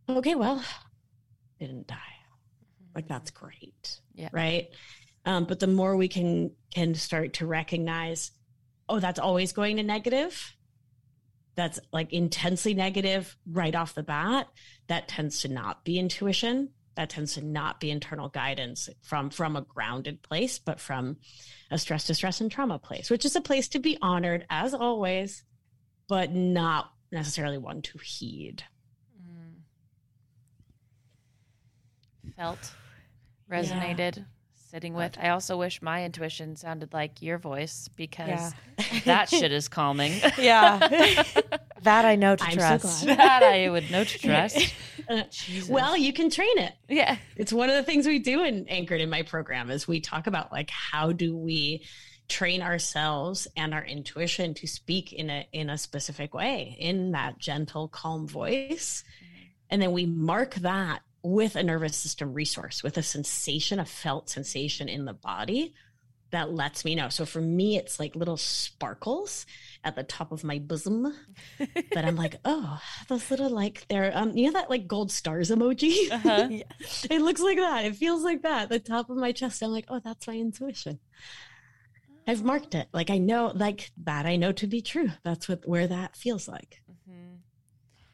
okay, well, didn't die like that's great yeah. right um, but the more we can can start to recognize oh that's always going to negative that's like intensely negative right off the bat that tends to not be intuition that tends to not be internal guidance from from a grounded place but from a stress distress and trauma place which is a place to be honored as always but not necessarily one to heed mm. felt resonated. Yeah. Sitting with. I also wish my intuition sounded like your voice because yeah. that shit is calming. Yeah. that I know to I'm trust. So that I would know to trust. well, you can train it. Yeah. It's one of the things we do in Anchored in my program is we talk about like how do we train ourselves and our intuition to speak in a in a specific way in that gentle calm voice mm-hmm. and then we mark that with a nervous system resource, with a sensation, a felt sensation in the body that lets me know. So for me, it's like little sparkles at the top of my bosom that I'm like, oh, those little like they're um, you know that like gold stars emoji. Uh-huh. yes. It looks like that. It feels like that. The top of my chest. I'm like, oh, that's my intuition. I've marked it. Like I know, like that. I know to be true. That's what where that feels like. Mm-hmm.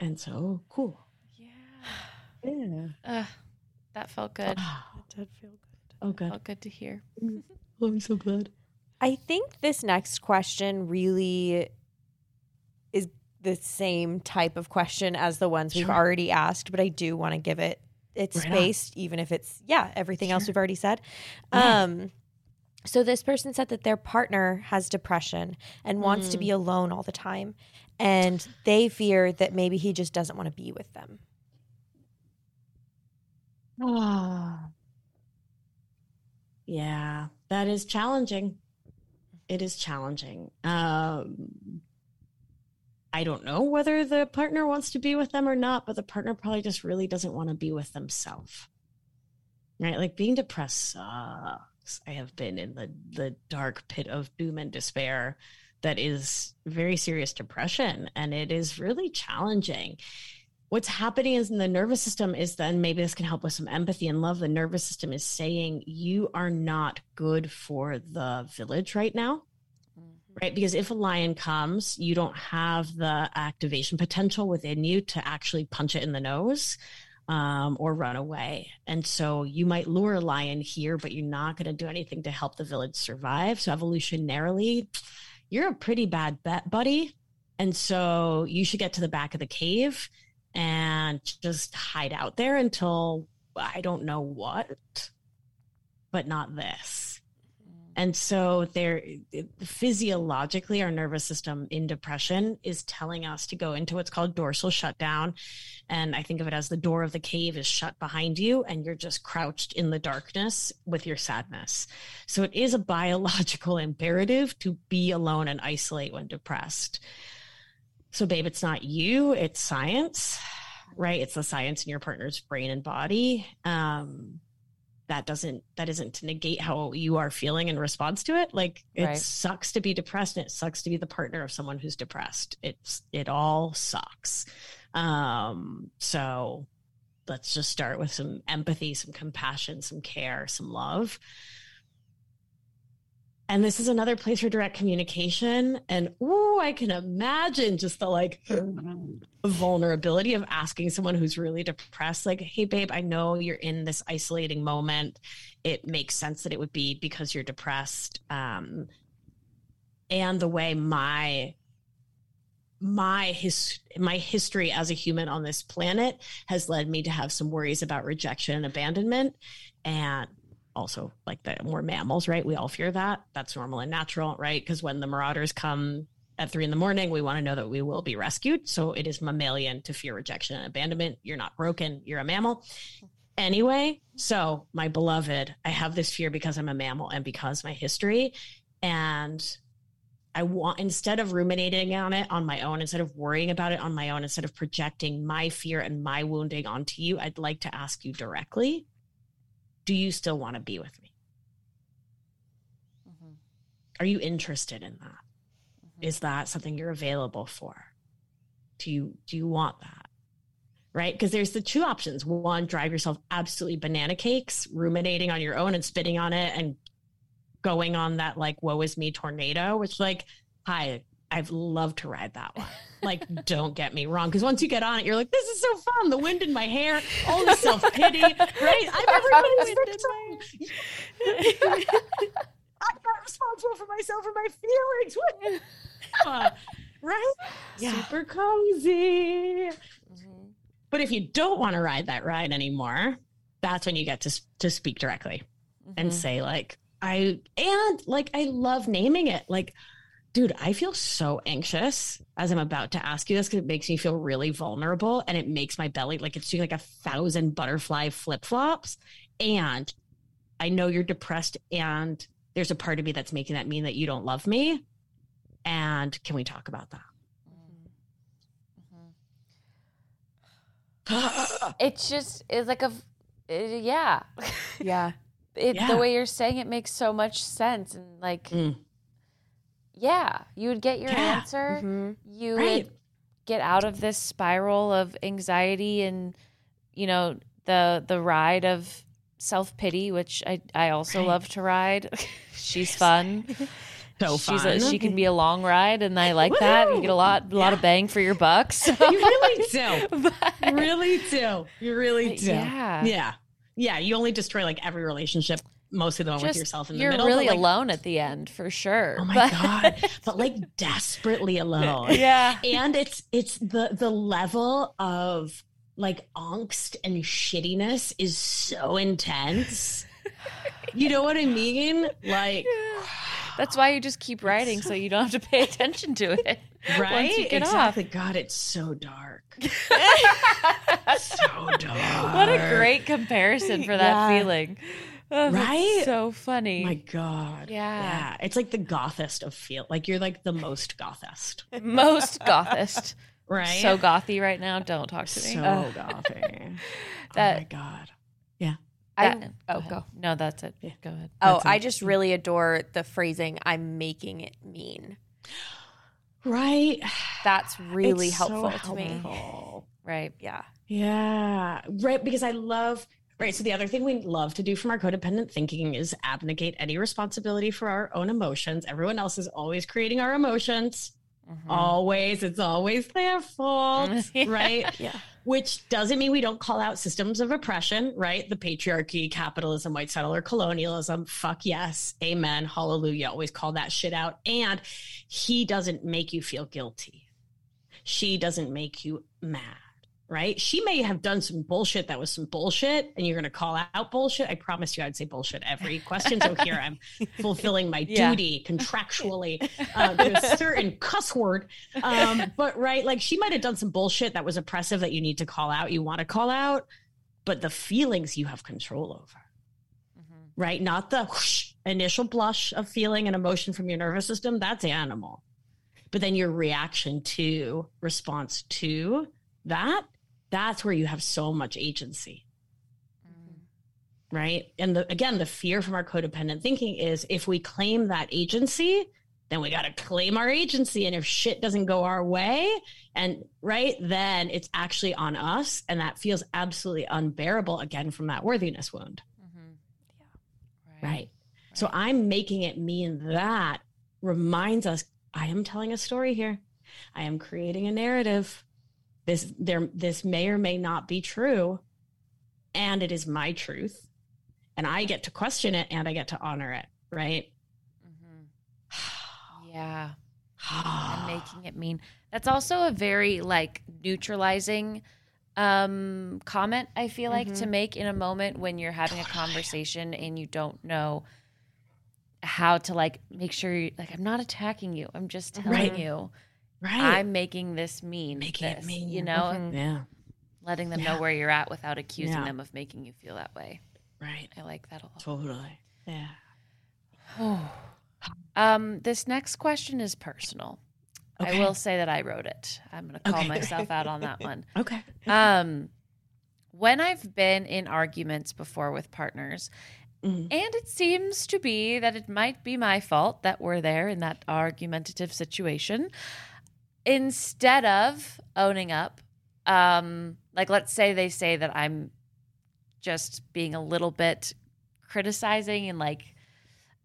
And so cool. Yeah. Uh, that felt good. Oh, it did feel good. Oh, good. Felt good to hear. Oh, I'm so glad. I think this next question really is the same type of question as the ones sure. we've already asked, but I do want to give it its right space, on. even if it's yeah everything sure. else we've already said. Yeah. Um, so this person said that their partner has depression and wants mm. to be mm. alone all the time, and they fear that maybe he just doesn't want to be with them. Ah. Yeah, that is challenging. it is challenging. Um, I don't know whether the partner wants to be with them or not, but the partner probably just really doesn't want to be with themselves. Right? Like being depressed sucks. I have been in the the dark pit of doom and despair that is very serious depression and it is really challenging what's happening is in the nervous system is then maybe this can help with some empathy and love. The nervous system is saying you are not good for the village right now. Mm-hmm. Right. Because if a lion comes, you don't have the activation potential within you to actually punch it in the nose um, or run away. And so you might lure a lion here, but you're not going to do anything to help the village survive. So evolutionarily, you're a pretty bad bet, buddy. And so you should get to the back of the cave and just hide out there until I don't know what, but not this. Mm. And so there physiologically our nervous system in depression is telling us to go into what's called dorsal shutdown and I think of it as the door of the cave is shut behind you and you're just crouched in the darkness with your sadness. So it is a biological imperative to be alone and isolate when depressed. So, babe, it's not you, it's science, right? It's the science in your partner's brain and body. Um, that doesn't that isn't to negate how you are feeling in response to it like it right. sucks to be depressed and it sucks to be the partner of someone who's depressed it's it all sucks um so let's just start with some empathy some compassion some care some love and this is another place for direct communication. And oh, I can imagine just the like vulnerability of asking someone who's really depressed, like, hey, babe, I know you're in this isolating moment. It makes sense that it would be because you're depressed. Um, and the way my my his my history as a human on this planet has led me to have some worries about rejection and abandonment and also like the more mammals, right? We all fear that. That's normal and natural, right? Because when the marauders come at three in the morning, we want to know that we will be rescued. So it is mammalian to fear rejection and abandonment. You're not broken, you're a mammal. Anyway, so my beloved, I have this fear because I'm a mammal and because my history. And I want, instead of ruminating on it on my own, instead of worrying about it on my own, instead of projecting my fear and my wounding onto you, I'd like to ask you directly do you still want to be with me? Mm-hmm. Are you interested in that? Mm-hmm. Is that something you're available for? Do you do you want that? Right? Because there's the two options. One, drive yourself absolutely banana cakes, ruminating on your own and spitting on it and going on that like woe is me tornado, which like, hi, I've loved to ride that one. Like, don't get me wrong, because once you get on it, you're like, this is so fun. The wind in my hair, all the self pity, right? I'm everybody's victim. I'm not responsible for myself or my feelings. Uh, right? Yeah. Super cozy. Mm-hmm. But if you don't want to ride that ride anymore, that's when you get to to speak directly mm-hmm. and say like, I and like I love naming it like dude, I feel so anxious as I'm about to ask you this because it makes me feel really vulnerable and it makes my belly like it's doing like a thousand butterfly flip flops. And I know you're depressed and there's a part of me that's making that mean that you don't love me. And can we talk about that? Mm-hmm. it's just, it's like a, it, yeah. Yeah. It, yeah. The way you're saying it makes so much sense. And like, mm yeah, you would get your yeah. answer. Mm-hmm. You right. would get out of this spiral of anxiety and you know the the ride of self pity, which I I also right. love to ride. She's fun. So fun. A, she can be a long ride, and I like Woo-hoo! that. You get a lot, a yeah. lot of bang for your bucks. So. you really do. but, really do. You really do. Yeah. Yeah. Yeah. You only destroy like every relationship mostly the one Just, with yourself in the you're middle. You're really like, alone at the end for sure. Oh my but. god! But like desperately alone. Yeah. And it's it's the the level of like angst and shittiness is so intense. you know what I mean? Like. Yeah. That's why you just keep writing so you don't have to pay attention to it. Right? exactly. Off. God, it's so dark. so dark. What a great comparison for that yeah. feeling. Oh, Right? So funny. My God. Yeah. Yeah. It's like the gothest of feel. Like you're like the most gothest. Most gothist. Right. So gothy right now. Don't talk to me. So Ugh. gothy. Oh that- oh my God. Yeah. I, That- oh, ahead. go. No, that's it. Yeah. Go ahead. Oh, That's I it. just really adore the phrasing I'm making it mean. Right. That's really It's so helpful to me. Right. Yeah. Yeah. Right. Because I love, right. So the other thing we love to do from our codependent thinking is abnegate any responsibility for our own emotions. Everyone else is always creating our emotions. Mhm. Always. It's always their fault. Right. Yeah. Which doesn't mean we don't call out systems of oppression, right? The patriarchy, capitalism, white settler colonialism. Fuck yes. Amen. Hallelujah. Always call that shit out. And he doesn't make you feel guilty. She doesn't make you mad, right? She may have done some bullshit that was some bullshit, and you're going to call out bullshit. I promised you I'd say bullshit every question. So here I'm fulfilling my Yeah. duty contractually uh, to a certain cuss word. Um, but right, like she might have done some bullshit that was oppressive that you need to call out, you want to call out, but the feelings you have control over, Mhm. right? Not the whoosh, initial blush of feeling and emotion from your nervous system. That's animal. But then your reaction to, response to that, that's where you have so much agency right? And the, again, the fear from our codependent thinking is if we claim that agency, then we got to claim our agency. And if shit doesn't go our way, and right, then it's actually on us. And that feels absolutely unbearable again from that worthiness wound, Mm-hmm. yeah. right? So I'm making it mean that reminds us I am telling a story here. I am creating a narrative. This there this may or may not be true, and it is my truth. And I get to question it and I get to honor it, right? Mhm. Yeah. and making it mean. That's also a very like neutralizing um comment I feel like to make in a moment when you're having a conversation and you don't know how to like make sure you like I'm not attacking you. I'm just telling Right. you right. I'm making this mean. Making it mean. You know, Mhm. yeah, letting them Yeah. know where you're at without accusing Yeah. them of making you feel that way. right. I like that a lot. Totally. Yeah. Um, this next question is personal. Okay. I will say that I wrote it. I'm going to call Okay. myself out on that one. Okay. Um, when I've been in arguments before with partners, Mhm. and it seems to be that it might be my fault that we're there in that argumentative situation, instead of owning up, um, like let's say they say that I'm just being a little bit criticizing and like,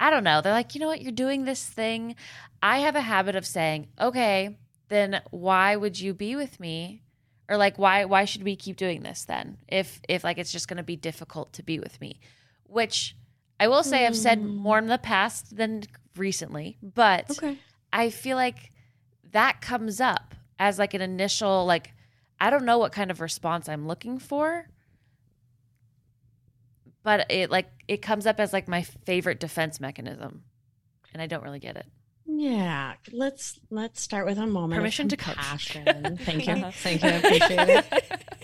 I don't know. They're like, you know what, you're doing this thing. I have a habit of saying, okay, then why would you be with me? Or like, why why should we keep doing this then? If if like it's just going to be difficult to be with me, which I will say I've said Hmm. more in the past than recently, but Okay. I feel like that comes up as like an initial like I don't know what kind of response I'm looking for. But it like it comes up as like my favorite defense mechanism. And I don't really get it. Yeah. Let's let's start with a moment. Permission of to coach. compassion. Thank you. Uh-huh. Thank you. I appreciate it.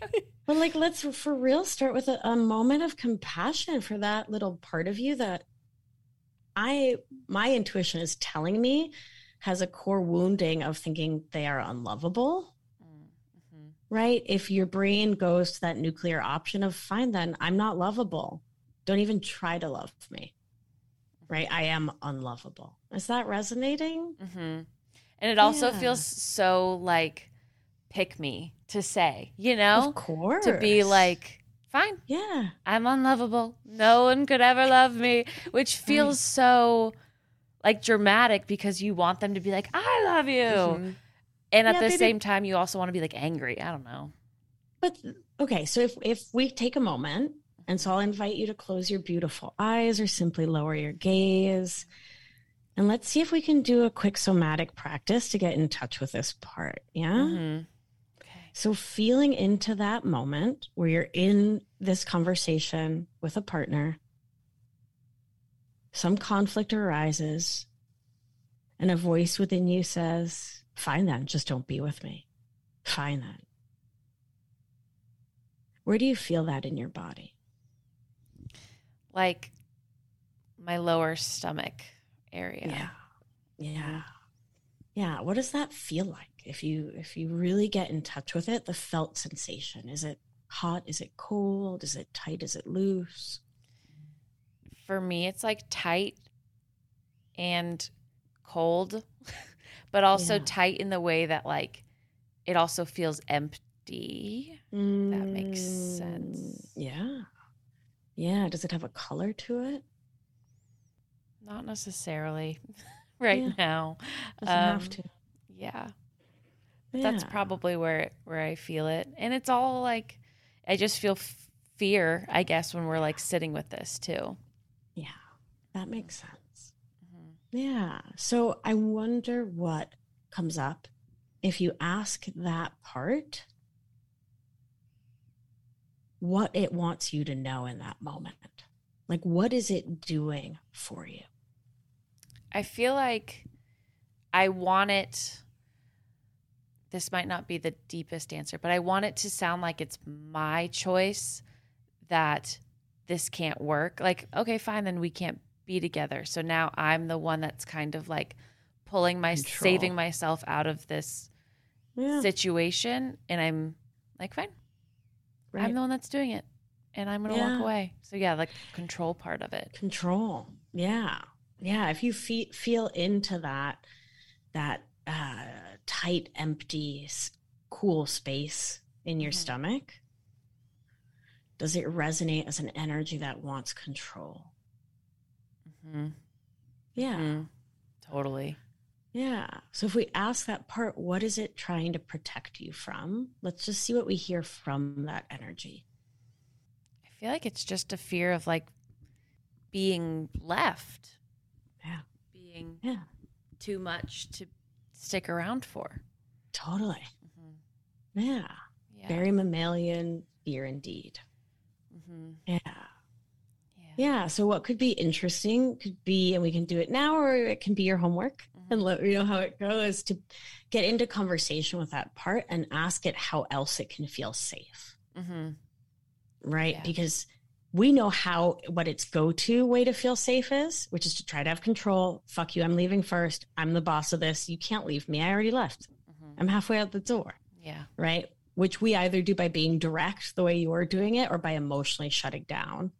But like, let's for real start with a, a moment of compassion for that little part of you that I, my intuition is telling me has a core wounding of thinking they are unlovable, Mm-hmm. right? If your brain goes to that nuclear option of fine, then I'm not lovable. Don't even try to love me, right? I am unlovable. Is that resonating? Mm-hmm. And it also Yeah. feels so like pick me to say, you know, Of course. to be like, fine, yeah. I'm unlovable. No one could ever love me, which feels so like dramatic because you want them to be like, I love you. Mhm. And at Yeah, the same time, you also want to be like angry. I don't know. But okay, so if if we take a moment, and so I'll invite you to close your beautiful eyes or simply lower your gaze. And let's see if we can do a quick somatic practice to get in touch with this part. Yeah. Mhm. Okay. So feeling into that moment where you're in this conversation with a partner, some conflict arises, and a voice within you says, Fine then, just don't be with me. Fine then. Where do you feel that in your body? Like my lower stomach area. Yeah. Yeah. Mm-hmm. Yeah. What does that feel like? If you if you really get in touch with it, the felt sensation. Is it hot? Is it cold? Is it tight? Is it loose? For me, it's like tight and cold, but also Yeah. tight in the way that like it also feels empty. That makes sense. Mm, Yeah. Yeah. Does it have a color to it? Not necessarily right Yeah. now. Doesn't have Um, to. Yeah. That's probably where where I feel it. And it's all like I just feel f- fear, I guess, when we're like sitting with this too. That makes sense. Mhm. Yeah. So I wonder what comes up if you ask that part what it wants you to know in that moment. Like, what is it doing for you? I feel like I want it. This might not be the deepest answer, but I want it to sound like it's my choice that this can't work. Like, okay, fine, then we can't be together. So now I'm the one that's kind of like pulling my Control. saving myself out of this Yeah. situation and I'm like, fine, I'm the one that's doing it and I'm going to Yeah. walk away. So yeah, like control part of it. control yeah yeah if you fe- feel into that that uh, tight empty cool space in your Mhm. stomach does it resonate as an energy that wants control Mhm. yeah Mhm. Totally. yeah so if we ask that part what is it trying to protect you from let's just see what we hear from that energy I feel like it's just a fear of like being left. Yeah. Being yeah too much to stick around for. totally Mhm. yeah, Yeah. very mammalian fear indeed Mm-hmm. yeah Yeah. So what could be interesting could be, and we can do it now, or it can be your homework Mhm. and let me know how it goes to get into conversation with that part and ask it how else it can feel safe. Mhm. Right. Yeah. Because we know how what its go-to way to feel safe is, which is to try to have control. Fuck you, I'm leaving first. I'm the boss of this. You can't leave me. I already left. Mhm. I'm halfway out the door. Yeah. Right. Which we either do by being direct the way you're doing it or by emotionally shutting down.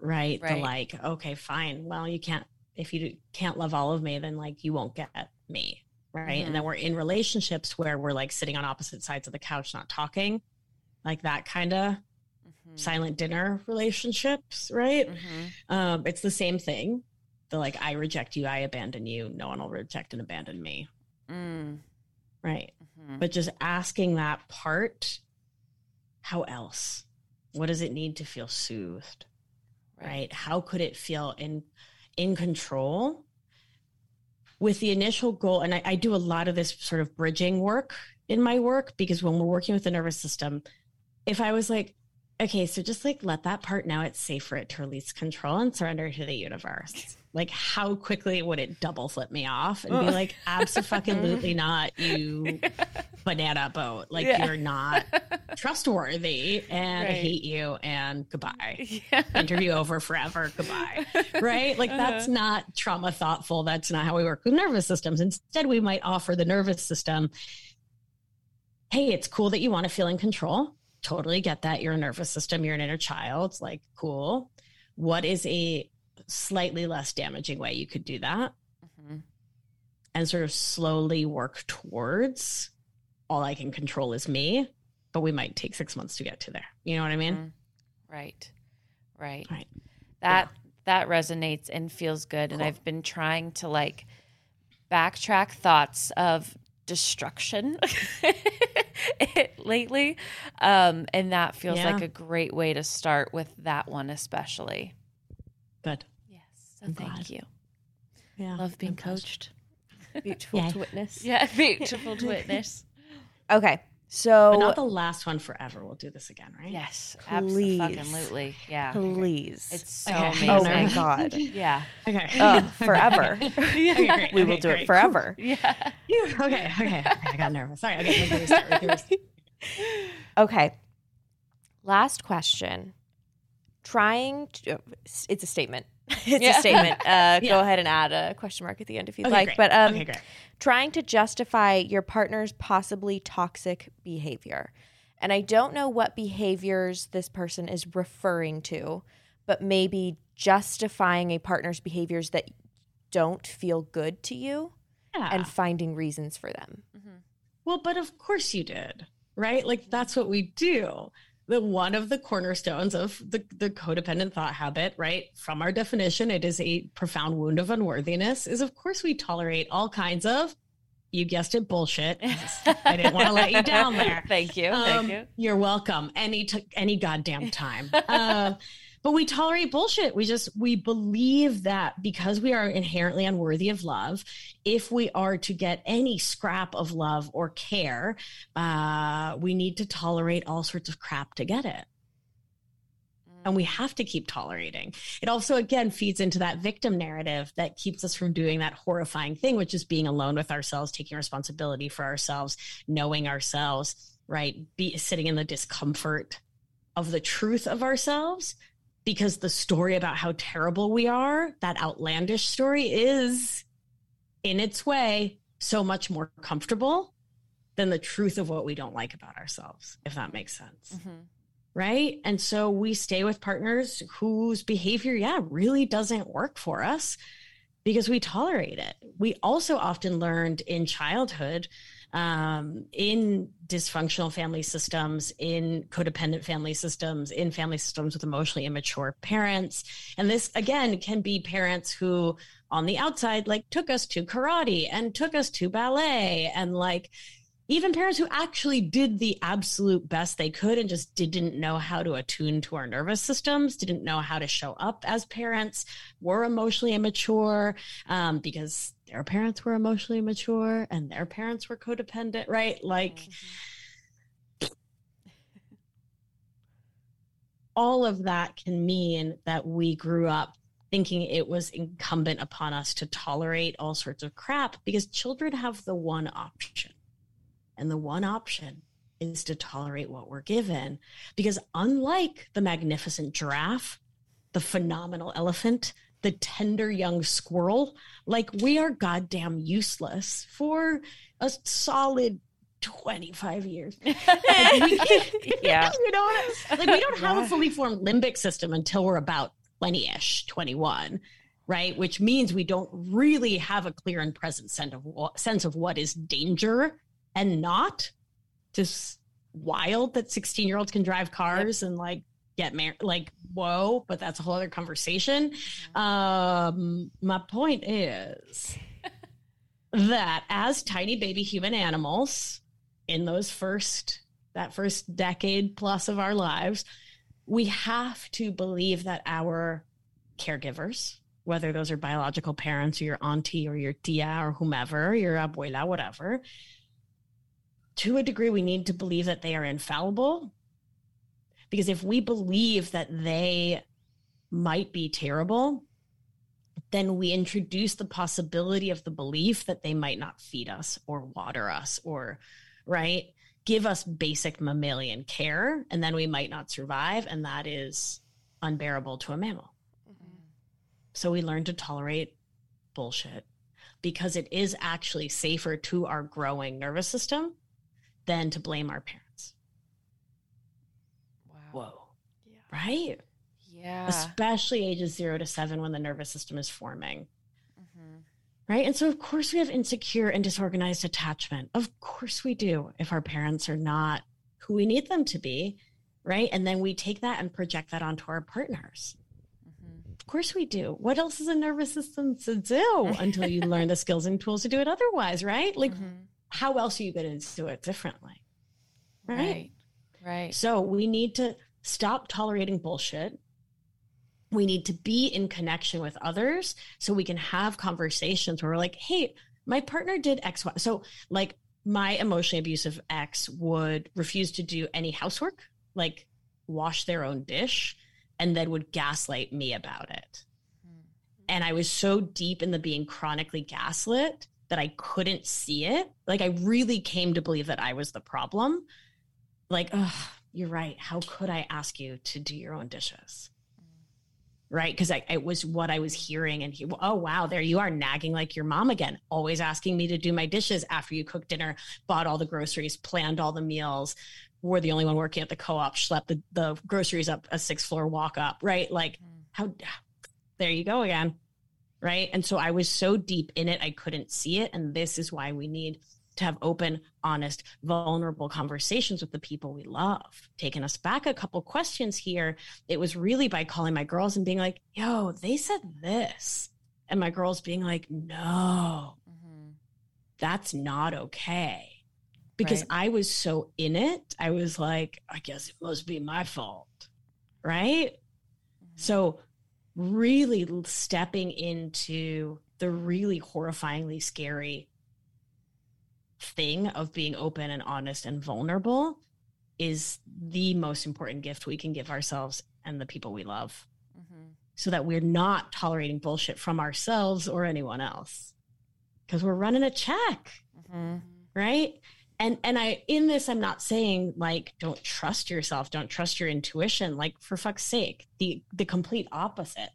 Mhm. right? The like, okay, fine. Well, you can't if you can't love all of me, then like you won't get me, right? Mhm. And then we're in relationships where we're like sitting on opposite sides of the couch, not talking, like that kind of Mhm. silent dinner relationships, right? Mhm. Um, it's the same thing. The like, I reject you, I abandon you. No one will reject and abandon me, Mm. right? Mhm. But just asking that part, how else? What does it need to feel soothed? Right. how could it feel in in control? With the initial goal and I, I do a lot of this sort of bridging work in my work because when we're working with the nervous system if i was like okay so just like let that part know it's safe for it to release control and surrender to the universe like how quickly would it double flip me off and be like absolutely not you banana boat. Like Yeah. you're not trustworthy and I hate you and goodbye. Yeah. interview over forever goodbye. Right? Like that's Uh-huh. not trauma thoughtful. That's not how we work with nervous systems. Instead we might offer the nervous system hey it's cool that you want to feel in control. Totally get that. You're a nervous system. You're an inner child. Like cool. What is a slightly less damaging way you could do that Mhm. and sort of slowly work towards all i can control is me but we might take six months to get to there you know what i mean Mhm. Right. Right. Right. That that resonates and feels good. And I've been trying to like backtrack thoughts of destruction lately. Um, and that feels Yeah. like a great way to start with that one especially. good. So I'm thank glad. you. yeah Love being I'm coached. Beautiful Yay. to witness. Yeah, beautiful to witness. Okay. So but not the last one forever we'll do this again right Yes, Please. absolutely. Yeah. please. It's so Okay. amazing. oh my god. Yeah. okay Uh, forever. Okay, great. we will Okay, do it forever. Yeah. Okay okay okay i got nervous sorry okay we can restart, we can restart. Okay. Last question. Trying to, it's a statement. it's yeah. a statement. Uh, yeah. Go ahead and add a question mark at the end if you'd okay, like. Great. But um, okay, trying to justify your partner's possibly toxic behavior. And I don't know what behaviors this person is referring to, but maybe justifying a partner's behaviors that don't feel good to you yeah. and finding reasons for them. Mm-hmm. Well, but of course you did, right? Like that's what we do. The one of the cornerstones of the, the codependent thought habit, right? From our definition, it is a profound wound of unworthiness, is of course we tolerate all kinds of you guessed it, bullshit. I didn't want to let you down there. Thank you. Um, Thank you. You're welcome. Any t- any goddamn time. Uh, but we tolerate bullshit. We just we believe that because we are inherently unworthy of love, if we are to get any scrap of love or care, uh, we need to tolerate all sorts of crap to get it and we have to keep tolerating. It also, again, feeds into that victim narrative that keeps us from doing that horrifying thing, which is being alone with ourselves, taking responsibility for ourselves, knowing ourselves, right? Be sitting in the discomfort of the truth of ourselves because the story about how terrible we are, that outlandish story, is in its way so much more comfortable than the truth of what we don't like about ourselves, if that makes sense. Mm-hmm right? And so we stay with partners whose behavior, yeah, really doesn't work for us because we tolerate it. We also often learned in childhood, um, in dysfunctional family systems, in codependent family systems, in family systems with emotionally immature parents. And this, again, can be parents who, on the outside, like took us to karate and took us to ballet and like, even parents who actually did the absolute best they could and just didn't know how to attune to our nervous systems, didn't know how to show up as parents, were emotionally immature um, because their parents were emotionally mature and their parents were codependent, right? Like, mm-hmm. all of that can mean that we grew up thinking it was incumbent upon us to tolerate all sorts of crap because children have the one option and the one option is to tolerate what we're given. Because unlike the magnificent giraffe, the phenomenal elephant, the tender young squirrel, like we are goddamn useless for a solid 25 years. Like yeah. You know what? Like we don't have yeah. a fully formed limbic system until we're about 20-ish, 21 right? Which means we don't really have a clear and present sense of what, sense of what is danger and not just wild that 16 year olds can drive cars yep. and like get married like whoa but that's a whole other conversation mm-hmm. um my point is that as tiny baby human animals in those first that first decade plus of our lives we have to believe that our caregivers whether those are biological parents or your auntie or your tia or whomever your abuela whatever to a degree, we need to believe that they are infallible. Because if we believe that they might be terrible, then we introduce the possibility of the belief that they might not feed us or water us or, right, give us basic mammalian care. And then we might not survive. And that is unbearable to a mammal. Mm-hmm. So we learn to tolerate bullshit because it is actually safer to our growing nervous system than to blame our parents. Wow. Whoa. Yeah. Right? Yeah. Especially ages zero to seven when the nervous system is forming. Mm-hmm. Right. And so, of course, we have insecure and disorganized attachment. Of course, we do if our parents are not who we need them to be. Right. And then we take that and project that onto our partners. Mm-hmm. Of course, we do. What else is a nervous system to do until you learn the skills and tools to do it otherwise? Right. Like, mm-hmm how else are you going to do it differently? Right? right. Right. So we need to stop tolerating bullshit. We need to be in connection with others so we can have conversations where we're like, hey, my partner did X, Y. So, like, my emotionally abusive ex would refuse to do any housework, like wash their own dish, and then would gaslight me about it. Mm-hmm. And I was so deep in the being chronically gaslit that I couldn't see it. Like I really came to believe that I was the problem. Like, oh, you're right. How could I ask you to do your own dishes? right? Because I it was what I was hearing. And he, oh, wow, there you are nagging like your mom again, always asking me to do my dishes after you cook dinner, bought all the groceries, planned all the meals. We're the only one working at the co op, schlepped the, the groceries up a six floor walk up, right? Like, mm. how, there you go again. Right. And so I was so deep in it, I couldn't see it. And this is why we need to have open, honest, vulnerable conversations with the people we love. Taking us back a couple questions here, it was really by calling my girls and being like, yo, they said this. And my girls being like, no, mm-hmm. that's not okay. Because right. I was so in it, I was like, I guess it must be my fault. Right. Mm-hmm. So, really stepping into the really horrifyingly scary thing of being open and honest and vulnerable is the most important gift we can give ourselves and the people we love. Mm-hmm. so that we're not tolerating bullshit from ourselves or anyone else. Because we're running a check. Mm-hmm. right? And and i in this i'm not saying like don't trust yourself don't trust your intuition. Like for fuck's sake the the complete opposite.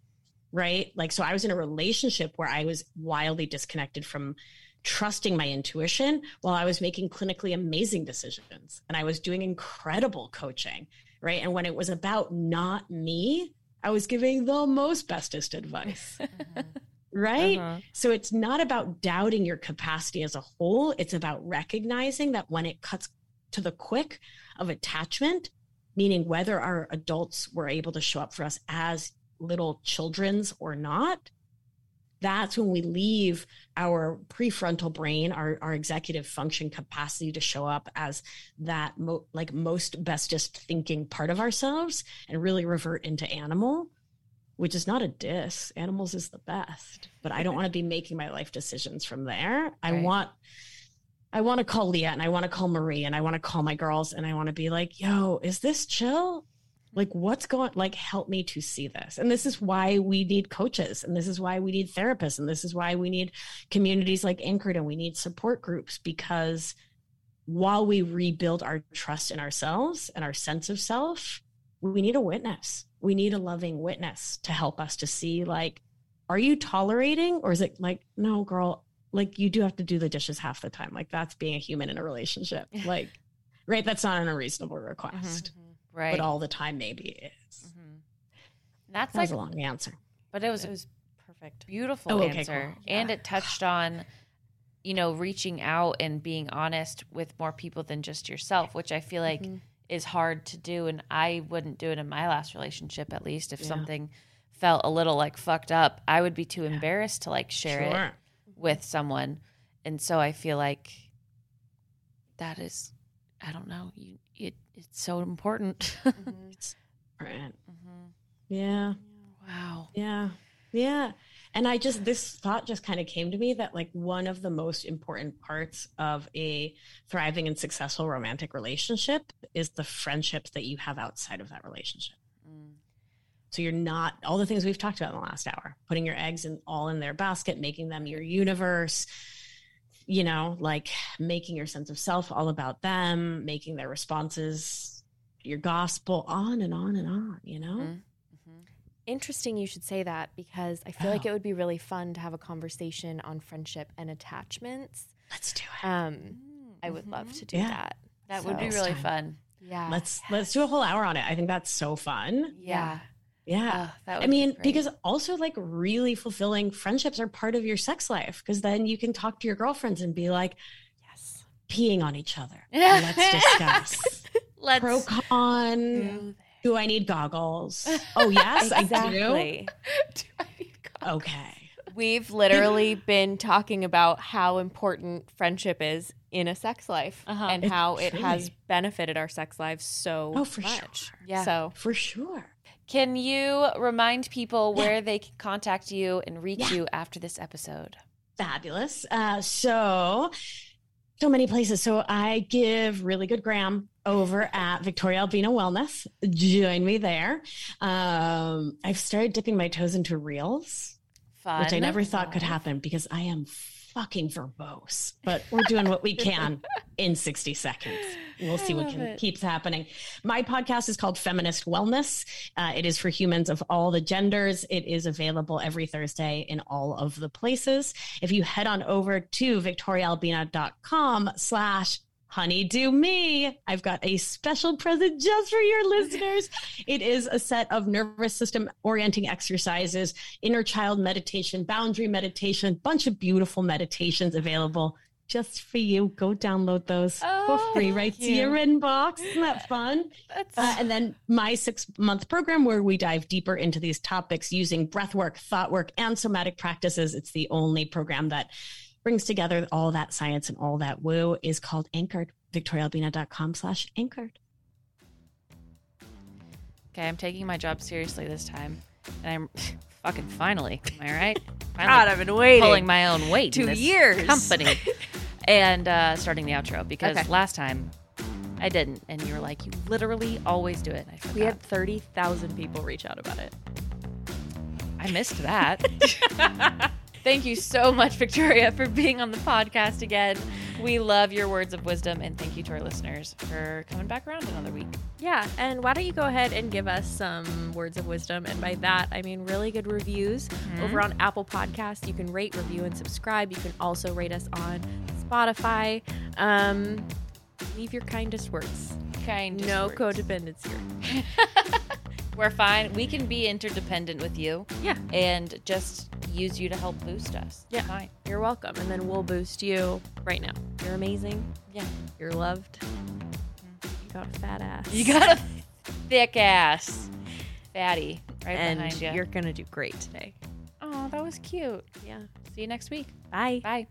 Right? Like so i was in a relationship where i was wildly disconnected from trusting my intuition while I was making clinically amazing decisions and I was doing incredible coaching, right? And when it was about not me, I was giving the most bestest advice. Mm-hmm. Right. Uh-huh. So it's not about doubting your capacity as a whole. It's about recognizing that when it cuts to the quick of attachment, meaning whether our adults were able to show up for us as little children's or not, that's when we leave our prefrontal brain, our, our executive function capacity to show up as that mo- like most bestest thinking part of ourselves and really revert into animal, which is not a diss. Animals is the best, but I don't want to be making my life decisions from there. Right. I want I want to call Leah and I want to call Marie and I want to call my girls and I want to be like, yo, is this chill? Like what's going like help me to see this? And this is why we need coaches and this is why we need therapists and this is why we need communities like anchored and we need support groups because while we rebuild our trust in ourselves and our sense of self we need a witness. We need a loving witness to help us to see like are you tolerating or is it like no girl like you do have to do the dishes half the time. Like that's being a human in a relationship. Like right that's not an unreasonable request. Mm-hmm right? But all the time, maybe it is. Mm-hmm. That's that like a long answer, but it was it was perfect, beautiful oh, okay, answer, cool. yeah. and it touched on you know reaching out and being honest with more people than just yourself, which I feel like mm-hmm. is hard to do, and I wouldn't do it in my last relationship, at least if yeah. something felt a little like fucked up, I would be too yeah. embarrassed to like share sure. it with someone, and so I feel like that is I don't know. You it it's so important. mm-hmm. right. Mm-hmm. Yeah. Wow. Yeah. Yeah. And I just this thought just kind of came to me that like one of the most important parts of a thriving and successful romantic relationship is the friendships that you have outside of that relationship. Mm. So you're not all the things we've talked about in the last hour, putting your eggs in all in their basket, making them your universe, you know, like making your sense of self all about them, making their responses your gospel, on and on and on, you know? Mm-hmm. Interesting you should say that because I feel oh. like it would be really fun to have a conversation on friendship and attachments. Let's do it. Um, mm-hmm. I would love mm-hmm. to do yeah. that. That so, would be really fun. Yeah. Let's yes. let's do a whole hour on it. I think that's so fun. Yeah. Yeah. Oh, I mean, be because also like really fulfilling friendships are part of your sex life because then you can talk to your girlfriends and be like, yes, peeing on each other. Let's discuss. Let's pro con. Do I need goggles? Oh, yes, exactly. I do. do I need goggles? Okay. We've literally been talking about how important friendship is in a sex life uh-huh. and it's how it has benefited our sex lives so oh, for much. Sure. Yeah. So for sure. Can you remind people where they can contact you and reach yeah. you after this episode? Fabulous. Uh, so, so many places. So I give really good gram over at Victoria Albina Wellness. Join me there. Um, I've started dipping my toes into reels, Fun. which I never thought could happen because I am fucking verbose, but we're doing what we can in 60 seconds. we'll see what can, keeps happening. My podcast is called Feminist Wellness. Uh, it is for humans of all the genders. It is available every Thursday in all of the places. If you head on over to victoriaalbina.com slash Honey Do Me. I've got a special present just for your listeners. It is a set of nervous system orienting exercises inner child meditation boundary meditation bunch of beautiful meditations available just for you. Go download those oh, for free right to your inbox. Isn't that fun? Uh, and then my six month program where we dive deeper into these topics using breath work thought work and somatic practices. It's the only program that brings together all that science and all that woo is called Anchored. VictoriaAlbina.com slash anchored. Okay, I'm taking my job seriously this time. And I'm fucking finally, am I right? Finally God, I've been waiting. Pulling my own weight. Two years. Company. and uh, starting the outro because okay. last time I didn't. And you were like, you literally always do it. we had 30,000 people reach out about it. I missed that. Thank you so much, Victoria, for being on the podcast again. We love your words of wisdom, and thank you to our listeners for coming back around another week. Yeah, and why don't you go ahead and give us some words of wisdom? And by that, I mean really good reviews mm-hmm. over on Apple Podcasts. You can rate, review, and subscribe. You can also rate us on Spotify. Um, leave your kindest words. Kindest no words. codependency. We're fine. We can be interdependent with you. Yeah. And just use you to help boost us. Yeah. Fine. You're welcome. And then we'll boost you right now. You're amazing. Yeah. You're loved. Mm-hmm. You got a fat ass. You got a thick ass. Fatty. Right and behind you. You're going to do great today. Oh, that was cute. Yeah. See you next week. Bye. Bye.